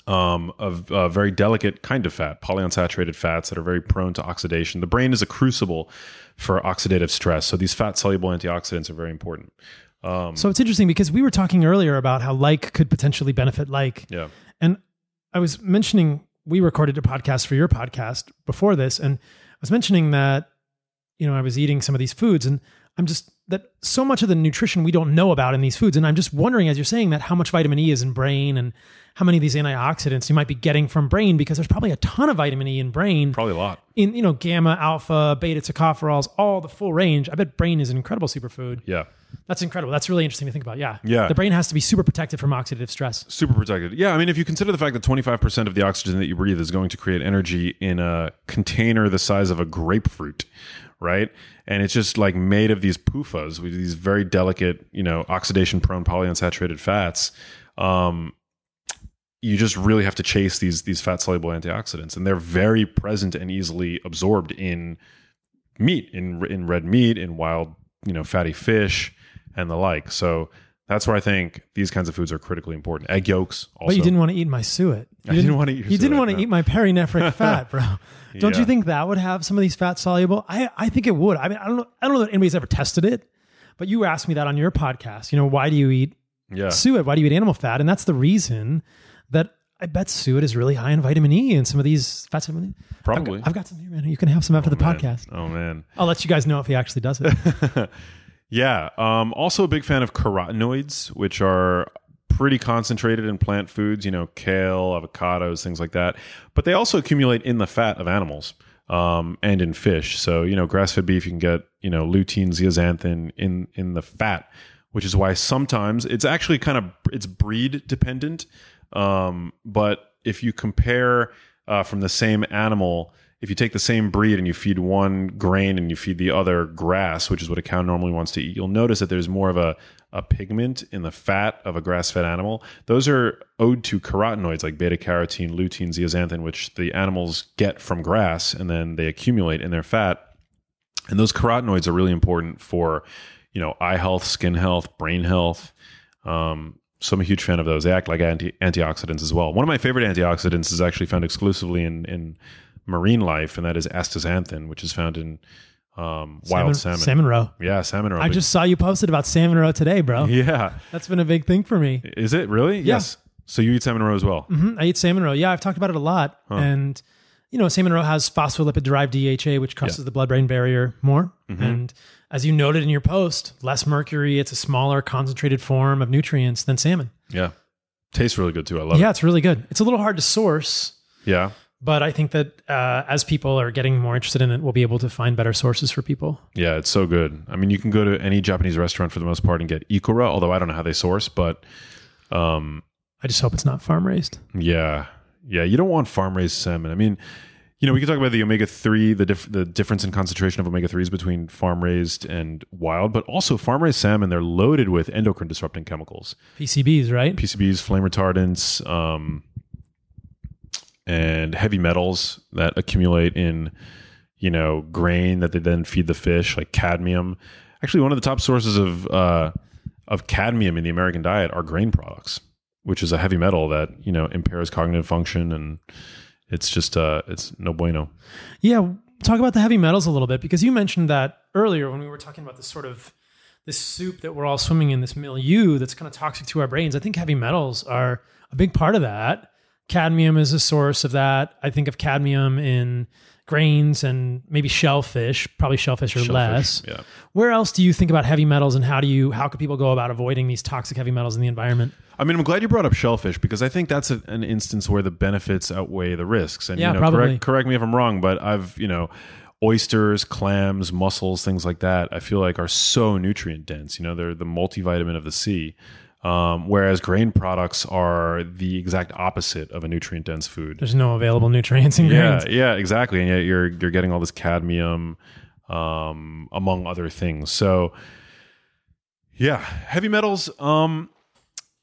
um, of a very delicate kind of fat, polyunsaturated fats that are very prone to oxidation. The brain is a crucible for oxidative stress, so these fat-soluble antioxidants are very important. Um, So it's interesting because we were talking earlier about how like could potentially benefit like. yeah. And I was mentioning we recorded a podcast for your podcast before this, and I was mentioning that you know I was eating some of these foods, and I'm just that so much of the nutrition we don't know about in these foods, and I'm just wondering as you're saying that how much vitamin E is in brain, and how many of these antioxidants you might be getting from brain because there's probably a ton of vitamin E in brain Probably a lot. in you know gamma, alpha, beta tocopherols, all the full range. I bet brain is an incredible superfood. Yeah. That's incredible. That's really interesting to think about. Yeah. Yeah. The brain has to be super protected from oxidative stress. Super protected. Yeah, I mean, if you consider the fact that 25% of the oxygen that you breathe is going to create energy in a container the size of a grapefruit, right? And it's just like made of these PUFAs, with these very delicate, you know, oxidation prone polyunsaturated fats. Um, you just really have to chase these these fat soluble antioxidants, and they're very present and easily absorbed in meat, in in red meat, in wild, you know, fatty fish, and the like. So that's where I think these kinds of foods are critically important. Egg yolks, also. But you didn't want to eat my suet. You I didn't want to eat. your You didn't want to no. eat my perinephric fat, bro. Don't Yeah. you think that would have some of these fat soluble? I, I think it would. I mean, I don't know. I don't know that anybody's ever tested it, but you asked me that on your podcast. You know, why do you eat Yeah, suet? Why do you eat animal fat? And that's the reason that I bet suet is really high in vitamin E and some of these fats. I've probably. got, I've got some here, man. You can have some after oh, the Man. podcast. Oh man, I'll let you guys know if he actually does it. yeah. Um, also a big fan of carotenoids, which are pretty concentrated in plant foods. You know, kale, avocados, things like that. But they also accumulate in the fat of animals. Um, and in fish. So, you know, grass-fed beef, you can get, you know, lutein, zeaxanthin in, in the fat, which is why sometimes it's actually kind of, it's breed dependent. Um, but if you compare, uh, from the same animal, if you take the same breed and you feed one grain and you feed the other grass, which is what a cow normally wants to eat, you'll notice that there's more of a, a pigment in the fat of a grass fed animal. Those are owed to carotenoids like beta carotene, lutein, zeaxanthin, which the animals get from grass and then they accumulate in their fat. And those carotenoids are really important for, you know, eye health, skin health, brain health. Um, so I'm a huge fan of those. They act like anti- antioxidants as well. One of my favorite antioxidants is actually found exclusively in, in marine life, and that is astaxanthin, which is found in um, wild salmon. Salmon roe. Yeah, salmon roe. I just saw you posted about salmon roe today, bro. yeah. That's been a big thing for me. Is it really? Yes. So you eat salmon roe as well. hmm I eat salmon roe. Yeah, I've talked about it a lot. And, you know, salmon roe has phospholipid derived DHA, which crosses the blood brain barrier more. And as you noted in your post, less mercury. It's a smaller, concentrated form of nutrients than salmon. Yeah. Tastes really good too. I love it. Yeah, it's really good. It's a little hard to source. Yeah. But I think that uh, as people are getting more interested in it, we'll be able to find better sources for people. Yeah, it's so good. I mean, you can go to any Japanese restaurant for the most part and get ikura, although I don't know how they source, but um, I just hope it's not farm raised. Yeah, yeah. You don't want farm raised salmon. I mean, you know, we can talk about the omega three, the dif- the difference in concentration of omega threes between farm raised and wild, but also farm raised salmon. They're loaded with endocrine disrupting chemicals, PCBs, right? PCBs, flame retardants, um, and heavy metals that accumulate in you know grain that they then feed the fish, like cadmium. Actually, one of the top sources of uh, of cadmium in the American diet are grain products, which is a heavy metal that you know impairs cognitive function, and it's just uh, it's no bueno. Yeah, talk about the heavy metals a little bit because you mentioned that earlier when we were talking about this sort of this soup that we're all swimming in this milieu that's kind of toxic to our brains. I think heavy metals are a big part of that. Cadmium is a source of that. I think of cadmium in grains and maybe shellfish, probably shellfish or Shellfish, less. yeah. Where else do you think about heavy metals and how do you how could people go about avoiding these toxic heavy metals in the environment? I mean, I'm glad you brought up shellfish because I think that's a, an instance where the benefits outweigh the risks. And Yeah, you know, probably. correct, correct me if I'm wrong, but I've you know, oysters, clams, mussels, things like that. I feel like are so nutrient dense. You know, they're the multivitamin of the sea. Um, whereas grain products are the exact opposite of a nutrient dense food. There's no available nutrients in Yeah, grains. yeah, exactly. And yet you're you're getting all this cadmium, um, among other things. So, yeah, heavy metals. Um,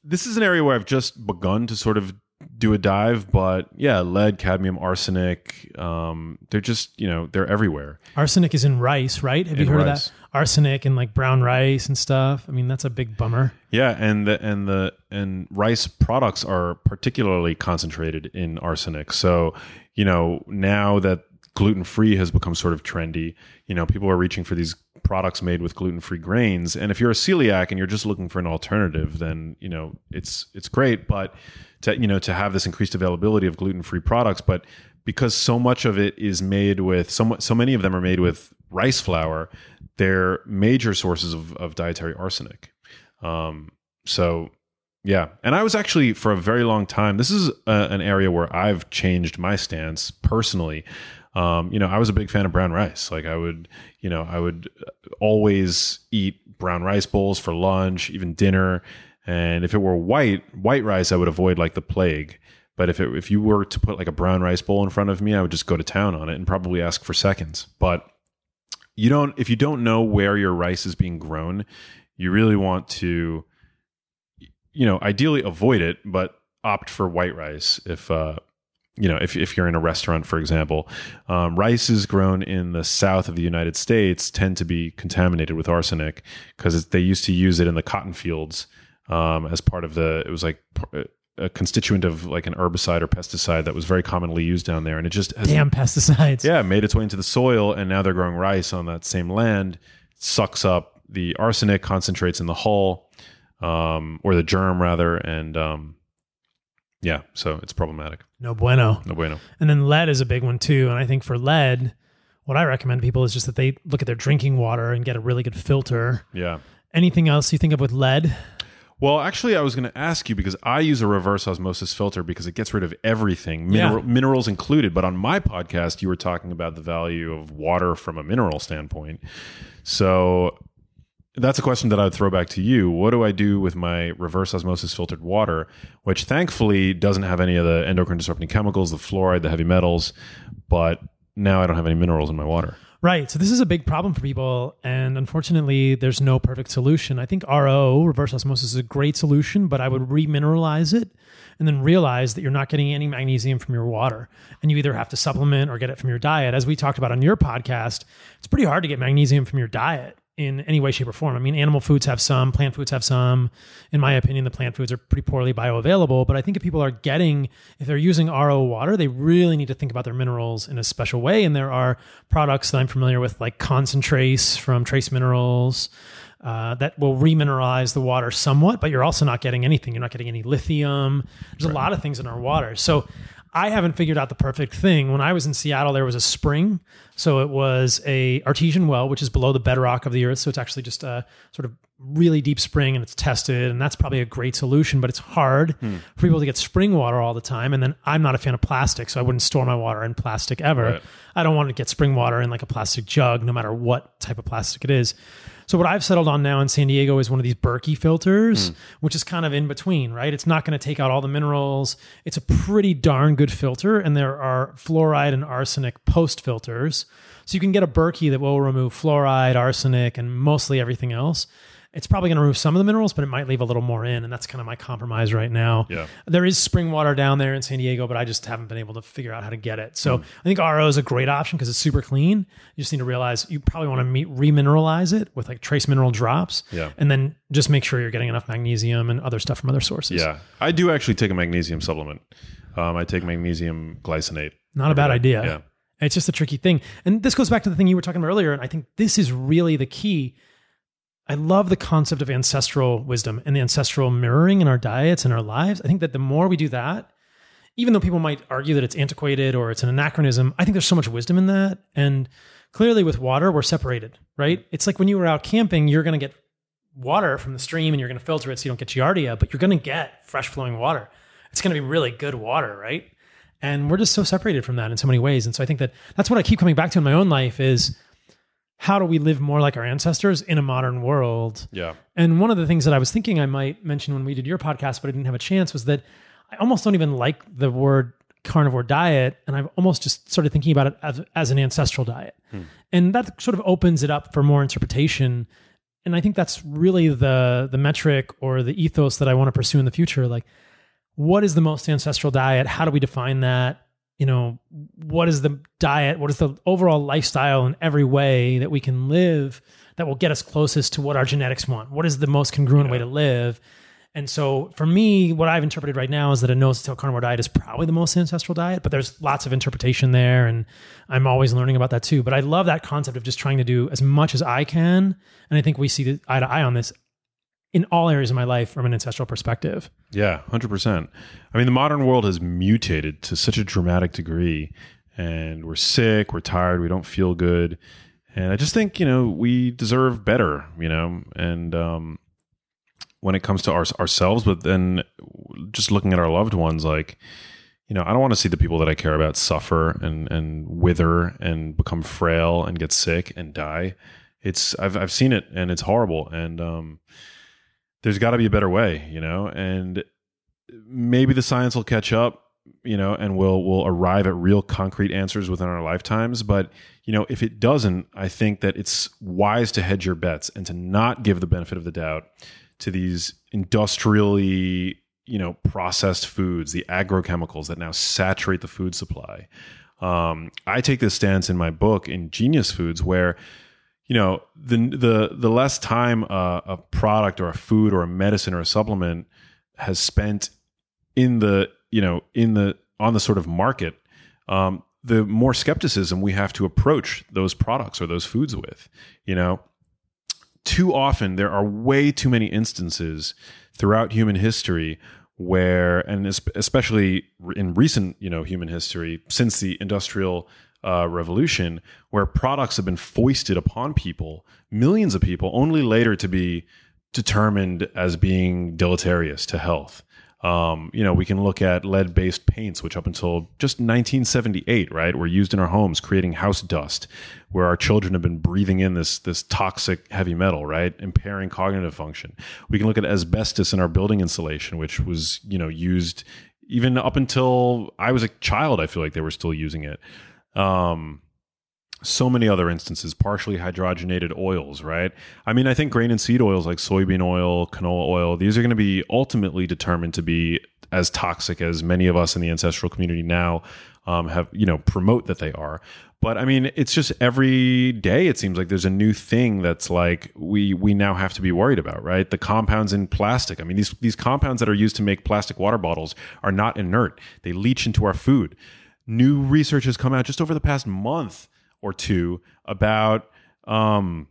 this is an area where I've just begun to sort of do a dive, but yeah, lead, cadmium, arsenic. Um, they're just you know they're everywhere. Arsenic is in rice, right? Have you heard rice. of that? Arsenic and like brown rice and stuff. I mean, that's a big bummer. Yeah, and the and the and rice products are particularly concentrated in arsenic. So, you know, now that gluten free has become sort of trendy, you know, people are reaching for these products made with gluten free grains. And if you're a celiac and you're just looking for an alternative, then you know it's it's great. But to you know to have this increased availability of gluten free products, but because so much of it is made with so so many of them are made with rice flour, they're major sources of, of dietary arsenic. Um, so yeah, and I was actually for a very long time. This is uh an area where I've changed my stance personally. Um, you know, I was a big fan of brown rice. Like I would, you know, I would always eat brown rice bowls for lunch, even dinner. And if it were white, white rice, I would avoid like the plague. But if it, if you were to put like a brown rice bowl in front of me, I would just go to town on it and probably ask for seconds. But you don't if you don't know where your rice is being grown, you really want to you know, ideally avoid it, but opt for white rice if uh you know, if, if you're in a restaurant, for example, um, rices grown in the south of the United States tend to be contaminated with arsenic because they used to use it in the cotton fields um, as part of the. It was like a constituent of like an herbicide or pesticide that was very commonly used down there, and it just has Damn pesticides. yeah, made its way into the soil, and now they're growing rice on that same land. Sucks up the arsenic, concentrates in the hull, um, or the germ rather, and um, yeah, so it's problematic. No bueno. No bueno. And then lead is a big one too. And I think for lead, what I recommend people is just that they look at their drinking water and get a really good filter. Yeah. Anything else you think of with lead? Well, actually, I was going to ask you because I use a reverse osmosis filter because it gets rid of everything, mineral, Yeah. minerals included. But on my podcast, you were talking about the value of water from a mineral standpoint. So that's a question that I would throw back to you. What do I do with my reverse osmosis filtered water, which thankfully doesn't have any of the endocrine disrupting chemicals, the fluoride, the heavy metals, but now I don't have any minerals in my water. Right. So this is a big problem for people. And unfortunately, there's no perfect solution. I think RO, reverse osmosis, is a great solution, but I would remineralize it and then realize that you're not getting any magnesium from your water. And you either have to supplement or get it from your diet. As we talked about on your podcast, it's pretty hard to get magnesium from your diet in any way, shape, or form. I mean, animal foods have some, plant foods have some. In my opinion, the plant foods are pretty poorly bioavailable. But I think if people are getting, if they're using RO water, they really need to think about their minerals in a special way. And there are products that I'm familiar with, like Concentrace from Trace Minerals. Uh, that will remineralize the water somewhat, but you're also not getting anything. You're not getting any lithium. There's right. a lot of things in our water. So I haven't figured out the perfect thing. When I was in Seattle, there was a spring. So it was a artesian well, which is below the bedrock of the earth. So it's actually just a sort of really deep spring and it's tested. And that's probably a great solution, but it's hard hmm. for people to get spring water all the time. And then I'm not a fan of plastic. So I wouldn't store my water in plastic ever. Right. I don't want to get spring water in like a plastic jug, no matter what type of plastic it is. So what I've settled on now in San Diego is one of these Berkey filters, mm. which is kind of in between, right? It's not going to take out all the minerals. It's a pretty darn good filter, and there are fluoride and arsenic post filters. So you can get a Berkey that will remove fluoride, arsenic, and mostly everything else it's probably going to remove some of the minerals, but it might leave a little more in. And that's kind of my compromise right now. Yeah. There is spring water down there in San Diego, but I just haven't been able to figure out how to get it. So mm. I think RO is a great option because it's super clean. You just need to realize you probably want to meet, remineralize it with like trace mineral drops. Yeah. And then just make sure you're getting enough magnesium and other stuff from other sources. Yeah. I do actually take a magnesium supplement. Um, I take magnesium glycinate. Not a bad day. idea. Yeah. It's just a tricky thing. And this goes back to the thing you were talking about earlier. And I think this is really the key I love the concept of ancestral wisdom and the ancestral mirroring in our diets and our lives. I think that the more we do that, even though people might argue that it's antiquated or it's an anachronism, I think there's so much wisdom in that. And clearly with water, we're separated, right? It's like when you were out camping, you're going to get water from the stream and you're going to filter it so you don't get giardia, but you're going to get fresh flowing water. It's going to be really good water, right? And we're just so separated from that in so many ways. And so I think that that's what I keep coming back to in my own life is how do we live more like our ancestors in a modern world? Yeah. And one of the things that I was thinking I might mention when we did your podcast, but I didn't have a chance, was that I almost don't even like the word carnivore diet. And I've almost just started thinking about it as, as an ancestral diet. Hmm. And that sort of opens it up for more interpretation. And I think that's really the the metric or the ethos that I want to pursue in the future. Like, what is the most ancestral diet? How do we define that? You know, what is the diet? What is the overall lifestyle in every way that we can live that will get us closest to what our genetics want? What is the most congruent yeah. way to live? And so for me, what I've interpreted right now is that a nose-to-tail carnivore diet is probably the most ancestral diet, but there's lots of interpretation there. And I'm always learning about that too. But I love that concept of just trying to do as much as I can. And I think we see eye to eye on this in all areas of my life from an ancestral perspective. Yeah, 100%. I mean, the modern world has mutated to such a dramatic degree, and we're sick, we're tired, we don't feel good. And I just think, you know, we deserve better, you know, and um, when it comes to our, ourselves, but then just looking at our loved ones, like, you know, I don't want to see the people that I care about suffer and, and wither and become frail and get sick and die. It's, I've, I've seen it and it's horrible. And, um, there's got to be a better way, you know, and maybe the science will catch up, you know, and we'll we'll arrive at real concrete answers within our lifetimes. But you know, if it doesn't, I think that it's wise to hedge your bets and to not give the benefit of the doubt to these industrially, you know, processed foods, the agrochemicals that now saturate the food supply. Um, I take this stance in my book in Genius Foods, where you know the the the less time uh, a product or a food or a medicine or a supplement has spent in the you know in the on the sort of market um, the more skepticism we have to approach those products or those foods with you know? Too often there are way too many instances throughout human history where and especially in recent you know human history since the industrial uh, revolution where products have been foisted upon people, millions of people, only later to be determined as being deleterious to health. Um, you know, we can look at lead based paints, which up until just 1978, right, were used in our homes, creating house dust, where our children have been breathing in this, this toxic heavy metal, right, impairing cognitive function. We can look at asbestos in our building insulation, which was, you know, used even up until I was a child. I feel like they were still using it. Um, so many other instances, partially hydrogenated oils, right? I mean, I think grain and seed oils like soybean oil, canola oil, these are going to be ultimately determined to be as toxic as many of us in the ancestral community now um, have, you know, promote that they are. But I mean, it's just every day it seems like there's a new thing that's like we we now have to be worried about, right? The compounds in plastic. I mean, these these compounds that are used to make plastic water bottles are not inert. They leach into our food. New research has come out just over the past month or two about um,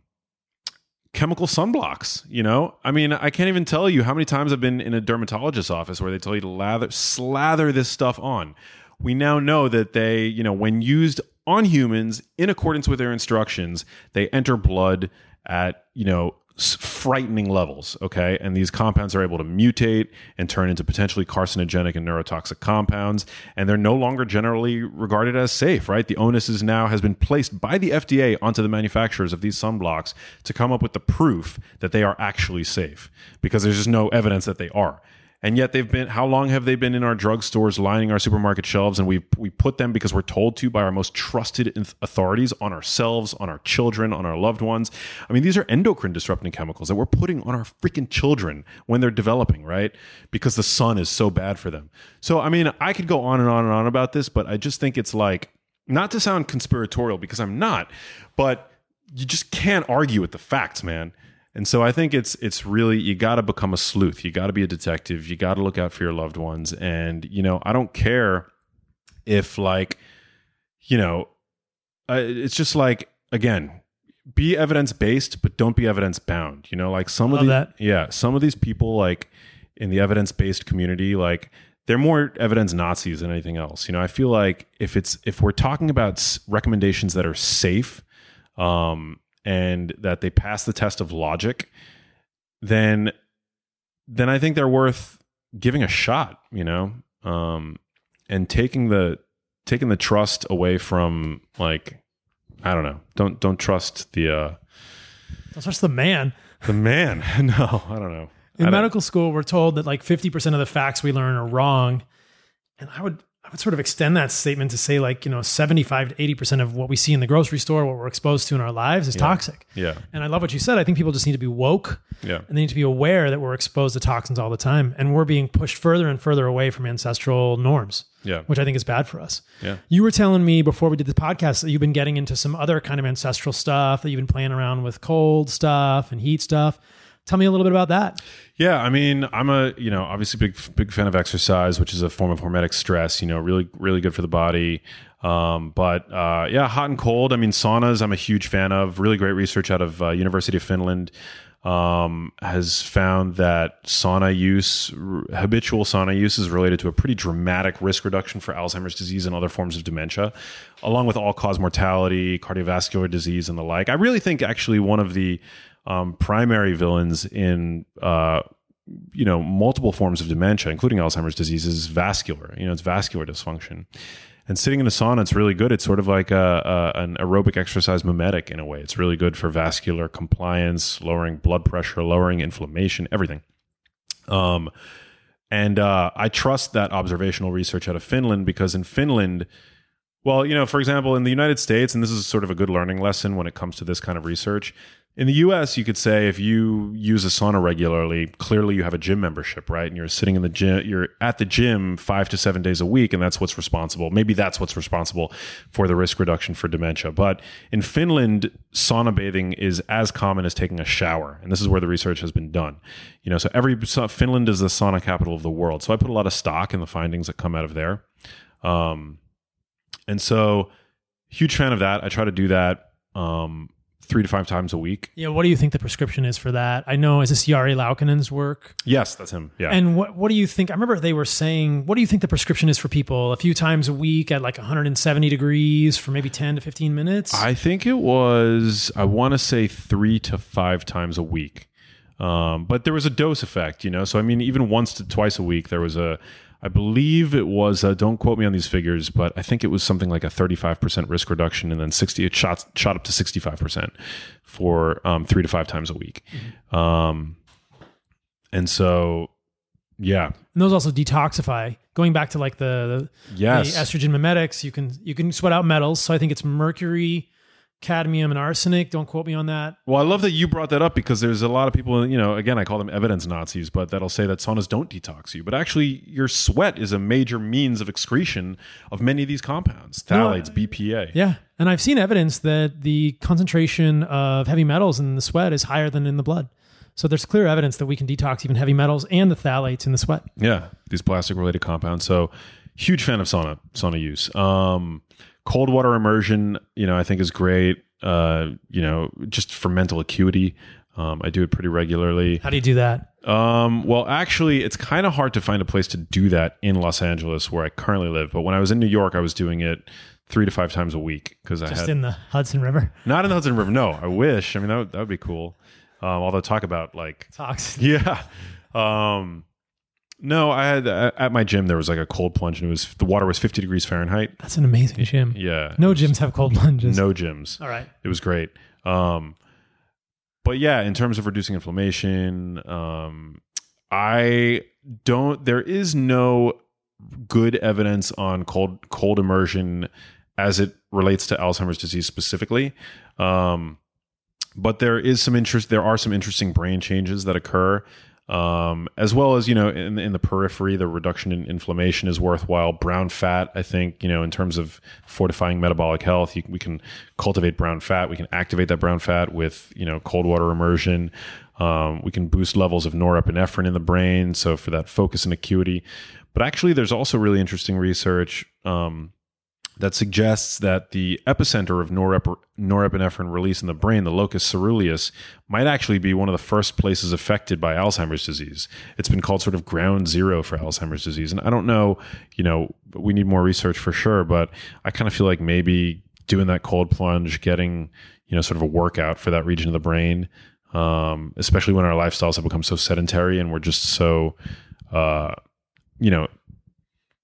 chemical sunblocks. You know, I mean, I can't even tell you how many times I've been in a dermatologist's office where they tell you to lather, slather this stuff on. We now know that they, you know, when used on humans in accordance with their instructions, they enter blood at, you know, frightening levels. Okay. And these compounds are able to mutate and turn into potentially carcinogenic and neurotoxic compounds. And they're no longer generally regarded as safe, right? The onus is now has been placed by the FDA onto the manufacturers of these sunblocks to come up with the proof that they are actually safe because there's just no evidence that they are and yet they've been how long have they been in our drugstores lining our supermarket shelves? And we we put them because we're told to by our most trusted authorities on ourselves on our children on our loved ones. I mean these are endocrine disrupting chemicals that we're putting on our freaking children when they're developing right? Because the sun is so bad for them. So i mean i could go on and on and on about this but i just think it's like not to sound conspiratorial because i'm not but you just can't argue with the facts man and so I think it's it's really you got to become a sleuth. You got to be a detective. You got to look out for your loved ones. And you know, I don't care if like you know, uh, it's just like again, be evidence based, but don't be evidence bound. You know, like some Love of the that. yeah, some of these people like in the evidence based community, like they're more evidence Nazis than anything else. You know, I feel like if it's if we're talking about recommendations that are safe, um, and that they pass the test of logic, then then I think they're worth giving a shot, you know, um, and taking the taking the trust away from like I don't know, don't don't trust the uh, don't trust the man. The man, no, I don't know. In I medical school, we're told that like fifty percent of the facts we learn are wrong, and I would would sort of extend that statement to say like, you know, 75 to 80% of what we see in the grocery store, what we're exposed to in our lives is Yeah. toxic. Yeah, And I love what you said. I think people just need to be woke yeah, and they need to be aware that we're exposed to toxins all the time and we're being pushed further and further away from ancestral norms, yeah, which I think is bad for us. yeah. You were telling me before we did the podcast that you've been getting into some other kind of ancestral stuff, that you've been playing around with cold stuff and heat stuff. Tell me a little bit about that. Yeah, I mean, I'm a you know obviously big big fan of exercise, which is a form of hormetic stress. You know, really really good for the body. Um, but uh, yeah, hot and cold. I mean, saunas. I'm a huge fan of. Really great research out of uh, University of Finland um, has found that sauna use, r- habitual sauna use, is related to a pretty dramatic risk reduction for Alzheimer's disease and other forms of dementia, along with all cause mortality, cardiovascular disease, and the like. I really think actually one of the um, primary villains in uh, you know multiple forms of dementia, including Alzheimer's disease, is vascular. You know, it's vascular dysfunction. And sitting in a sauna, it's really good. It's sort of like a, a, an aerobic exercise mimetic in a way. It's really good for vascular compliance, lowering blood pressure, lowering inflammation, everything. Um, and uh, I trust that observational research out of Finland because in Finland, well, you know, for example, in the United States, and this is sort of a good learning lesson when it comes to this kind of research. In the US, you could say if you use a sauna regularly, clearly you have a gym membership, right? And you're sitting in the gym, you're at the gym five to seven days a week, and that's what's responsible. Maybe that's what's responsible for the risk reduction for dementia. But in Finland, sauna bathing is as common as taking a shower. And this is where the research has been done. You know, so every so Finland is the sauna capital of the world. So I put a lot of stock in the findings that come out of there. Um, and so, huge fan of that. I try to do that um, three to five times a week. Yeah, what do you think the prescription is for that? I know is this Jari Laukkanen's work? Yes, that's him. Yeah. And what what do you think? I remember they were saying, what do you think the prescription is for people a few times a week at like 170 degrees for maybe 10 to 15 minutes? I think it was, I want to say three to five times a week. Um, but there was a dose effect, you know? So, I mean, even once to twice a week, there was a, I believe it was, uh, don't quote me on these figures, but I think it was something like a 35% risk reduction and then 60, it shot, shot up to 65% for um, three to five times a week. Um, and so, yeah, and those also detoxify going back to like the, the, Yes. the estrogen mimetics, you can you can sweat out metals. So I think it's mercury, cadmium, and arsenic. Don't quote me on that. Well, I love that you brought that up because there's a lot of people, you know, again, I call them evidence Nazis, but that'll say that saunas don't detox you. But actually, your sweat is a major means of excretion of many of these compounds phthalates, BPA. Yeah, and I've seen evidence that the concentration of heavy metals in the sweat is higher than in the blood. So there's clear evidence that we can detox even heavy metals and the phthalates in the sweat. Yeah, these plastic related compounds. So, huge fan of sauna sauna use. Um, cold water immersion, you know, I think is great. Uh, you know, just for mental acuity. Um, I do it pretty regularly. How do you do that? Um, well, actually, it's kind of hard to find a place to do that in Los Angeles, where I currently live. But when I was in New York, I was doing it three to five times a week because I Just had in the Hudson River. not in the Hudson River. No, I wish. I mean, that would, that would be cool. Um, although talk about like talks. yeah. Um, no, I had uh, at my gym there was like a cold plunge and it was the water was 50 degrees Fahrenheit. That's an amazing gym. Yeah. No gyms have cold plunges. No gyms. All right. It was great. Um, but yeah, in terms of reducing inflammation, um, I don't. There is no good evidence on cold cold immersion as it relates to Alzheimer's disease specifically. Um, but there is some interest. There are some interesting brain changes that occur. Um, as well as you know, in, in the periphery, the reduction in inflammation is worthwhile. Brown fat, I think, you know, in terms of fortifying metabolic health, you, we can cultivate brown fat. We can activate that brown fat with you know cold water immersion. Um, we can boost levels of norepinephrine in the brain, so for that focus and acuity. But actually, there's also really interesting research um, that suggests that the epicenter of norep- norepinephrine release in the brain, the locus ceruleus, might actually be one of the first places affected by Alzheimer's disease. It's been called sort of ground zero for Alzheimer's disease. And I don't know, you know, we need more research for sure, but I kind of feel like maybe doing that cold plunge, getting, you know, sort of a workout for that region of the brain, um, especially when our lifestyles have become so sedentary and we're just so, uh, you know,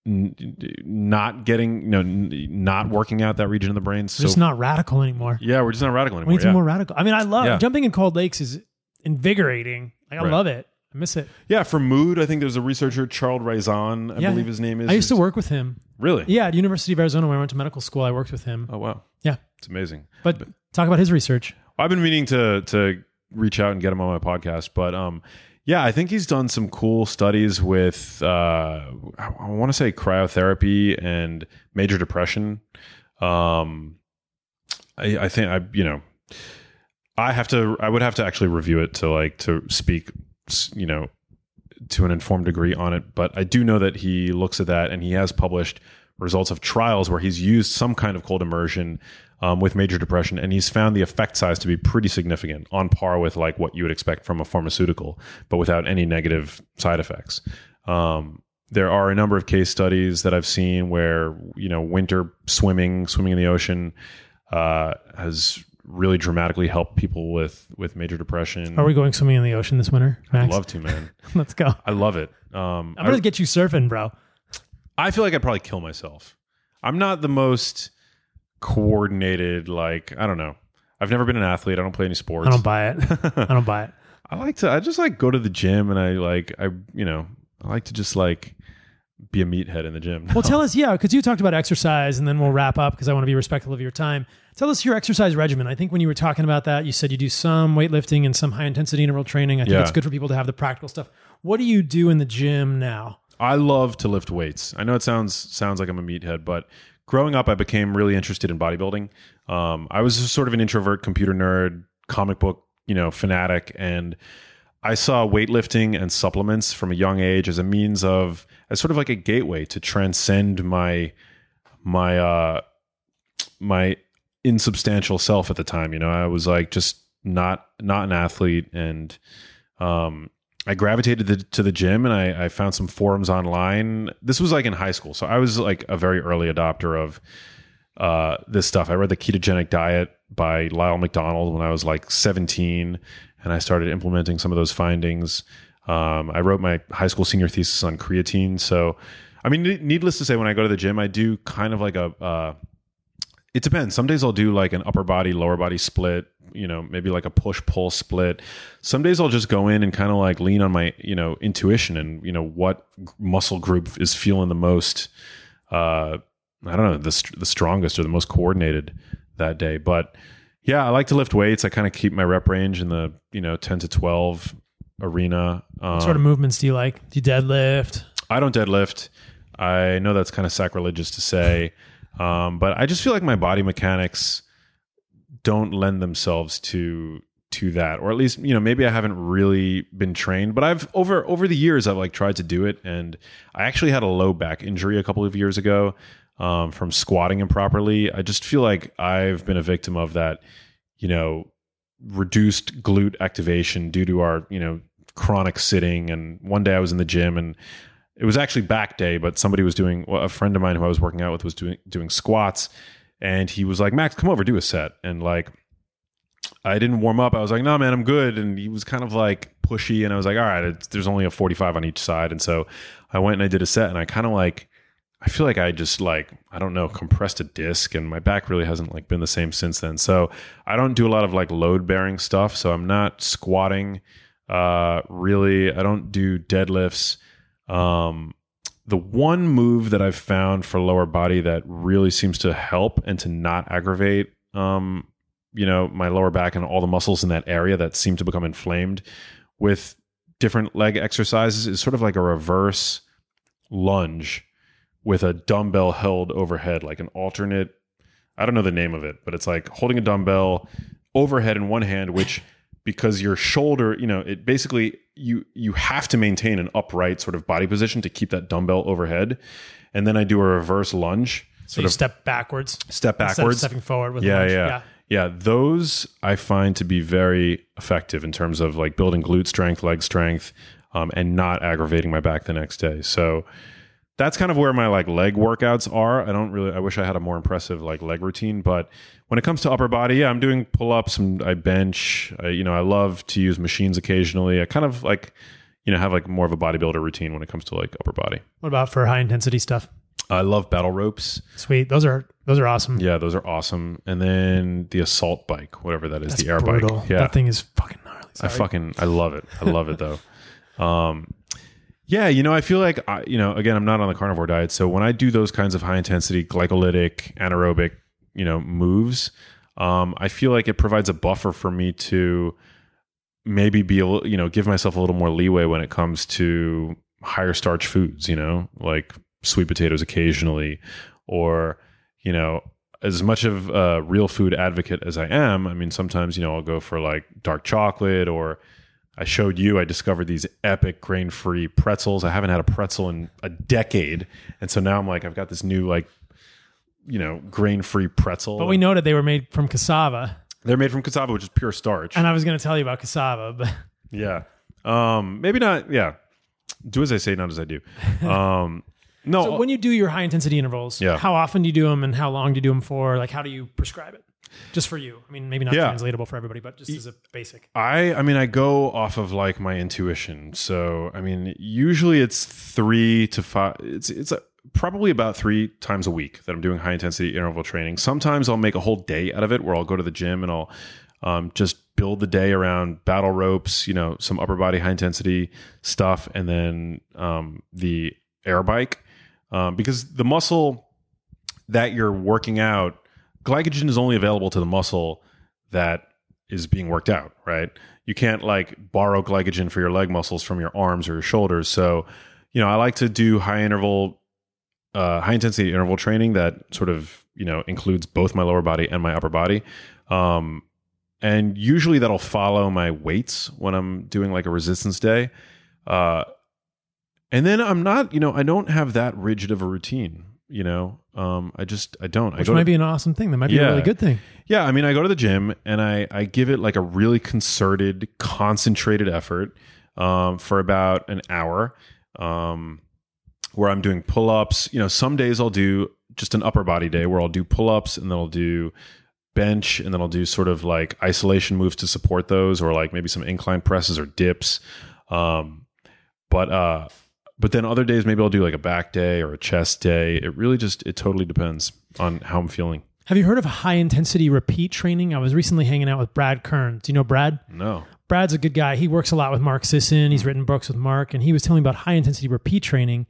not getting, you know, n- not working out that region of the brain. So just not radical anymore. yeah, we're just not radical anymore We need Yeah. more radical. I mean, I love Yeah. jumping in cold lakes is invigorating. Like I Right. love it. I miss it. yeah, for mood, I think there's a researcher, Charles Raison, I Yeah. believe his name is. I used to work with him. Really? Yeah, at University of Arizona when I went to medical school, I worked with him. Oh wow, Yeah. it's amazing. But talk about his research. I've been meaning to to reach out and get him on my podcast, but um, yeah, I think he's done some cool studies with uh, I, want to say cryotherapy and major depression. Um, I, I think I you know I have to I would have to actually review it to like to speak you know to an informed degree on it, but I do know that he looks at that and he has published results of trials where he's used some kind of cold immersion um, with major depression, and he's found the effect size to be pretty significant, on par with like what you would expect from a pharmaceutical, but without any negative side effects. Um, there are a number of case studies that I've seen where you know winter swimming, swimming in the ocean, uh, has really dramatically helped people with with major depression. Are we going swimming in the ocean this winter, Max? Love to, man. Let's go. I love it. Um, I'm gonna get you surfing, bro. I feel like I'd probably kill myself. I'm not the most coordinated. Like I don't know. I've never been an athlete. I don't play any sports. I don't buy it. I don't buy it. I like to. I just like go to the gym and I like. I you know. I like to just like be a meathead in the gym. Well, tell us, yeah, because you talked about exercise, and then we'll wrap up because I want to be respectful of your time. Tell us your exercise regimen. I think when you were talking about that, you said you do some weightlifting and some high intensity interval training. I think Yeah. it's good for people to have the practical stuff. What do you do in the gym now? I love to lift weights. I know it sounds sounds like I'm a meathead, but growing up, I became really interested in bodybuilding. Um, I was sort of an introvert, computer nerd, comic book, you know, fanatic, and I saw weightlifting and supplements from a young age as a means of, as sort of like a gateway to transcend my my uh, my insubstantial self at the time. You know, I was like just not not an athlete, and um, I gravitated to, to the gym, and I, I found some forums online. This was like in high school, so I was like a very early adopter of uh, this stuff. I read the Ketogenic Diet by Lyle McDonald when I was like 17, and I started implementing some of those findings. Um, I wrote my high school senior thesis on creatine. So, I mean, needless to say, when I go to the gym, I do kind of like a uh, It depends. Some days I'll do like an upper body, lower body split, you know, maybe like a push pull split. Some days I'll just go in and kind of like lean on my, you know, intuition and, you know, what muscle group is feeling the most, uh, I don't know, the, the strongest or the most coordinated that day. But yeah, I like to lift weights. I kind of keep my rep range in the, you know, 10 to 12 arena. Um, what sort of movements do you like? Do you deadlift? I don't deadlift. I know that's kind of sacrilegious to say. Um, but I just feel like my body mechanics don't lend themselves to to that or at least you know maybe i haven't really been trained but i've over over the years i've like tried to do it and i actually had a low back injury a couple of years ago um, from squatting improperly. I just feel like i've been a victim of that you know reduced glute activation due to our you know chronic sitting and one day i was in the gym and it was actually back day, but somebody was doing a friend of mine who I was working out with was doing doing squats, and he was like, "Max, come over, do a set." And like, I didn't warm up. I was like, "No, man, I'm good." And he was kind of like pushy, and I was like, "All right, there's only a 45 on each side." And so I went and I did a set, and I kind of like, I feel like I just like I don't know compressed a disc, and my back really hasn't like been the same since then. So I don't do a lot of like load bearing stuff. So I'm not squatting. Uh, really, I don't do deadlifts. Um, the one move that I've found for lower body that really seems to help and to not aggravate, um, you know, my lower back and all the muscles in that area that seem to become inflamed with different leg exercises is sort of like a reverse lunge with a dumbbell held overhead, like an alternate. I don't know the name of it, but it's like holding a dumbbell overhead in one hand, which because your shoulder, you know, it basically you you have to maintain an upright sort of body position to keep that dumbbell overhead. And then I do a reverse lunge. So you step backwards. Step backwards. stepping forward with yeah, lunge. yeah. Yeah. Yeah, those I find to be very effective in terms of like building glute strength, leg strength, um, and not aggravating my back the next day. So that's kind of where my like leg workouts are. I don't really. I wish I had a more impressive like leg routine, but when it comes to upper body, yeah, I'm doing pull ups and I bench. I, you know, I love to use machines occasionally. I kind of like, you know, have like more of a bodybuilder routine when it comes to like upper body. What about for high intensity stuff? I love battle ropes. Sweet, those are those are awesome. Yeah, those are awesome. And then the assault bike, whatever that is, That's the air brutal. bike. Yeah, that thing is fucking gnarly. I fucking I love it. I love it though. Um, yeah, you know, I feel like I, you know, again, I'm not on the carnivore diet, so when I do those kinds of high intensity glycolytic anaerobic, you know, moves, um, I feel like it provides a buffer for me to maybe be a little, you know, give myself a little more leeway when it comes to higher starch foods, you know, like sweet potatoes occasionally, or you know, as much of a real food advocate as I am, I mean, sometimes you know I'll go for like dark chocolate or I showed you I discovered these epic grain free pretzels. I haven't had a pretzel in a decade. And so now I'm like, I've got this new, like, you know, grain free pretzel. But we noted they were made from cassava, They're made from cassava, which is pure starch. and I was going to tell you about cassava, but yeah. Um, maybe not. Yeah. Do as I say, not as I do. Um, no. so when you do your high intensity intervals, Yeah. how often do you do them, and how long do you do them for? Like, how do you prescribe it? Just for you. I mean, maybe not Yeah. translatable for everybody, but just as a basic. I I mean I go off of like my intuition. So I mean usually it's 3 to 5 it's it's a, probably about 3 times a week that I'm doing high intensity interval training. Sometimes I'll make a whole day out of it where I'll go to the gym and I'll um, just build the day around battle ropes, you know, some upper body high intensity stuff and then um, the air bike um, because the muscle that you're working out glycogen is only available to the muscle that is being worked out, right? You can't like borrow glycogen for your leg muscles from your arms or your shoulders. So, you know, I like to do high interval, uh, high intensity interval training that sort of, you know, includes both my lower body and my upper body. Um, and usually that'll follow my weights when I'm doing like a resistance day. Uh, and then I'm not, you know, I don't have that rigid of a routine, you know, um, I just, I don't, I Which go might to- be an awesome thing. That might be Yeah. a really good thing. yeah, I mean, I go to the gym and I I give it like a really concerted, concentrated effort um, for about an hour, um, where I'm doing pull ups. You know, some days I'll do just an upper body day where I'll do pull ups and then I'll do bench and then I'll do sort of like isolation moves to support those, or like maybe some incline presses or dips. Um, but uh, but then other days maybe I'll do like a back day or a chest day. It really just it totally depends on how I'm feeling. Have you heard of high intensity repeat training? I was recently hanging out with Brad Kearns. Do you know Brad? No. Brad's a good guy. He works a lot with Mark Sisson. He's hmm. written books with Mark, and he was telling me about high intensity repeat training.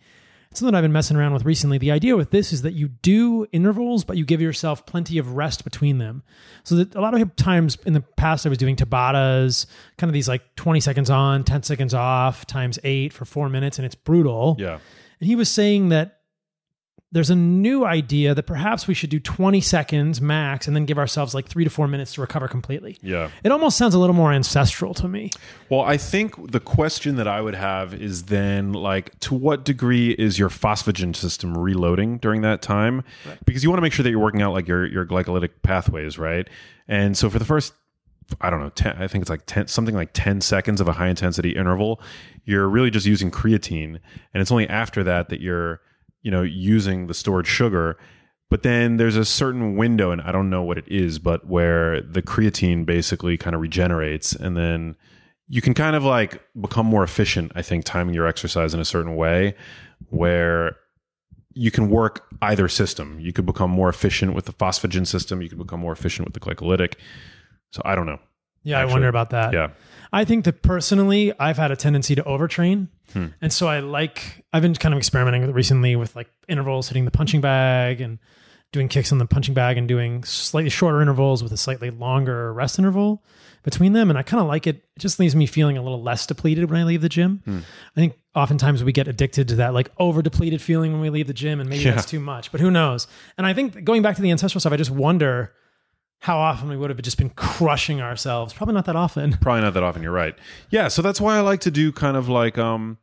It's something I've been messing around with recently. The idea with this is that you do intervals, but you give yourself plenty of rest between them. So that a lot of times in the past, I was doing Tabatas, kind of these like 20 seconds on, 10 seconds off, times eight for four minutes, and it's brutal. Yeah. And he was saying that there's a new idea that perhaps we should do 20 seconds max and then give ourselves like three to four minutes to recover completely. Yeah. It almost sounds a little more ancestral to me. Well, I think the question that I would have is then like, to what degree is your phosphagen system reloading during that time? Because you want to make sure that you're working out like your your glycolytic pathways, right? And so for the first, I don't know, 10, I think it's like 10, something like 10 seconds of a high intensity interval, you're really just using creatine. And it's only after that that you're, you know, using the stored sugar. But then there's a certain window, and I don't know what it is, but where the creatine basically kind of regenerates, and then you can kind of like become more efficient. I think timing your exercise in a certain way, where you can work either system. You could become more efficient with the phosphagen system. You could become more efficient with the glycolytic. So I don't know. Yeah, I wonder about that. Yeah. I think that personally, I've had a tendency to overtrain. Hmm. And so I like, I've been kind of experimenting with it recently with like intervals, hitting the punching bag and doing kicks on the punching bag and doing slightly shorter intervals with a slightly longer rest interval between them. And I kind of like it. It just leaves me feeling a little less depleted when I leave the gym. Hmm. I think oftentimes we get addicted to that like over depleted feeling when we leave the gym and maybe Yeah. that's too much, but who knows? And I think going back to the ancestral stuff, I just wonder how often we would have just been crushing ourselves. Probably not that often. Probably not that often. You're right. Yeah. So that's why I like to do kind of like, um,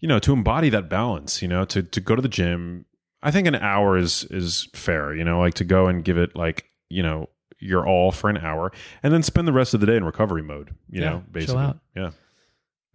you know, to embody that balance. You know, to to go to the gym. I think an hour is is fair. You know, like to go and give it like you know your all for an hour, and then spend the rest of the day in recovery mode. You Yeah, know, basically. Yeah.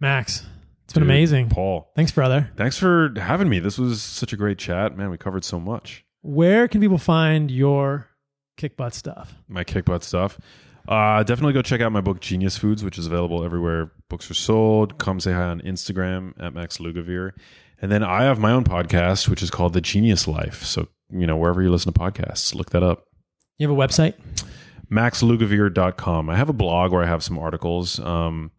Max, it's been amazing. Paul. Thanks, brother. Thanks for having me. This was such a great chat, man. We covered so much. Where can people find your kick butt stuff? my kick butt stuff. Uh, definitely go check out my book Genius Foods, which is available everywhere books are sold. Come say hi on Instagram at Max Lugavere. And then I have my own podcast, which is called The Genius Life. So, you know, wherever you listen to podcasts, look that up. You have a website? MaxLugavere.com. I have a blog where I have some articles, um,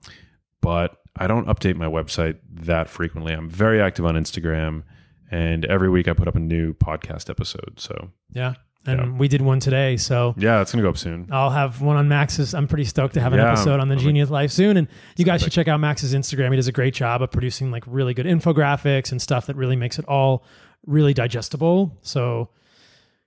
but I don't update my website that frequently. I'm very active on Instagram, and every week I put up a new podcast episode. So, Yeah. And Yeah. we did one today. So yeah, it's going to go up soon. I'll have one on Max's. I'm pretty stoked to have an Yeah, episode on the Genius Life soon. And you guys should check out Max's Instagram. He does a great job of producing like really good infographics and stuff that really makes it all really digestible. So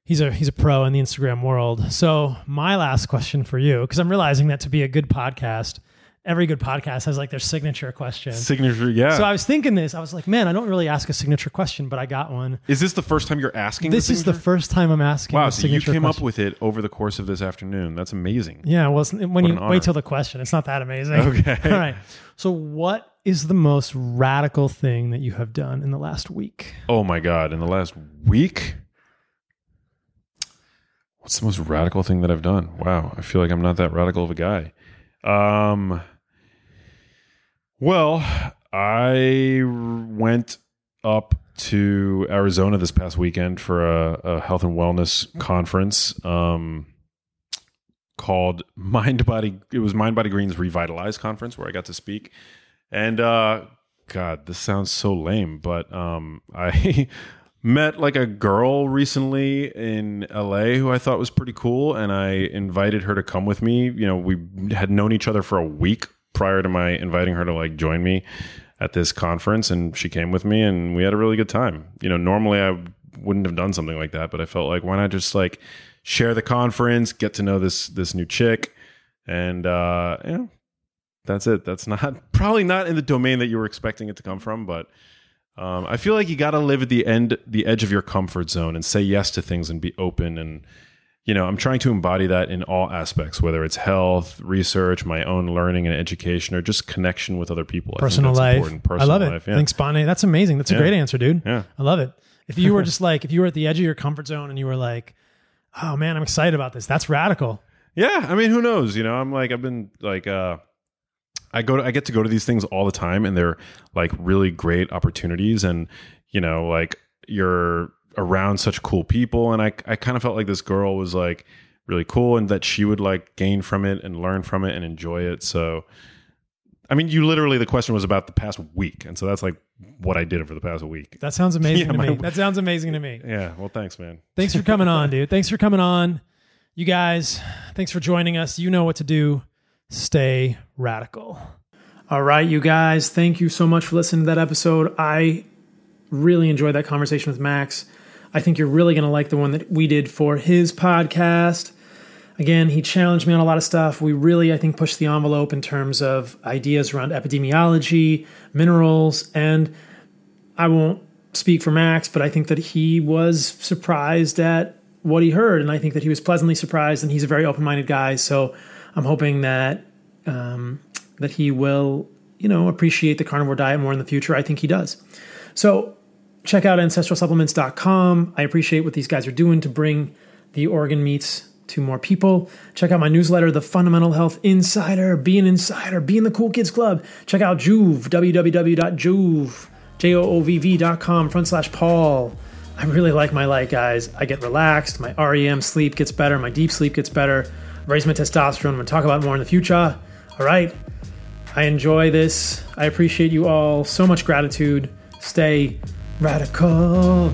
he's a he's a pro in the Instagram world. So my last question for you, because I'm realizing that to be a good podcast, every good podcast has like their signature question. Signature, yeah. So I was thinking this. I was like, man, I don't really ask a signature question, but I got one. Is this the first time you're asking? This is the first time I'm asking. wow. So you came question. up with it over the course of this afternoon. That's amazing. Yeah, well, when you honor. wait till the question, it's not that amazing. Okay. All right. So, what is the most radical thing that you have done in the last week? Oh my god! In the last week, what's the most radical thing that I've done? Wow, I feel like I'm not that radical of a guy. Um, well, I went up to Arizona this past weekend for a, a health and wellness conference. Um, called Mind Body. It was Mind Body Green's Revitalize conference where I got to speak, and uh, God, this sounds so lame, but um, I met like a girl recently in LA who I thought was pretty cool, and I invited her to come with me. You know, we had known each other for a week prior to my inviting her to like join me at this conference, and she came with me, and we had a really good time. You know, normally I wouldn't have done something like that, but I felt like why not just like share the conference, get to know this this new chick, and uh, know, that's it. That's not probably not in the domain that you were expecting it to come from, but um, I feel like you got to live at the end, the edge of your comfort zone, and say yes to things and be open. And you know, I'm trying to embody that in all aspects, whether it's health, research, my own learning and education, or just connection with other people. I think Personal life. important. I love it. life, yeah. Thanks, Bonnie. That's amazing. That's a Yeah. great answer, dude. Yeah. I love it. If you were just like, if you were at the edge of your comfort zone and you were like, oh man, I'm excited about this, that's radical. Yeah, I mean, who knows? You know, I'm like, I've been like, uh, I go, to, I get to go to these things all the time, and they're like really great opportunities. And you know, like you're around such cool people, and I I kind of felt like this girl was like really cool, and that she would like gain from it and learn from it and enjoy it. So, I mean, you literally the question was about the past week, and so that's like what I did over the past week. That sounds amazing Yeah, to me. That sounds amazing to me. Yeah, well, thanks, man. Thanks for coming on, dude. Thanks for coming on. You guys, thanks for joining us. You know what to do. Stay radical. All right, you guys, thank you so much for listening to that episode. I really enjoyed that conversation with Max. I think you're really going to like the one that we did for his podcast. Again, he challenged me on a lot of stuff. We really, I think, pushed the envelope in terms of ideas around epidemiology, minerals, and I won't speak for Max, but I think that he was surprised at what he heard, and I think that he was pleasantly surprised. And he's a very open-minded guy, so I'm hoping that um, that he will, you know, appreciate the carnivore diet more in the future. I think he does. So check out ancestralsupplements.com. I appreciate what these guys are doing to bring the organ meats to more people. Check out my newsletter, The Fundamental Health Insider. Be an insider. Be in the Cool Kids Club. Check out Joovv, www.joovv, J-O-O-V-V.com, front slash Paul. I really like my light, guys. I get relaxed. My REM sleep gets better. My deep sleep gets better. Raise my testosterone. I'm going to talk about more in the future. All right. I enjoy this. I appreciate you all. So much gratitude. Stay Radical.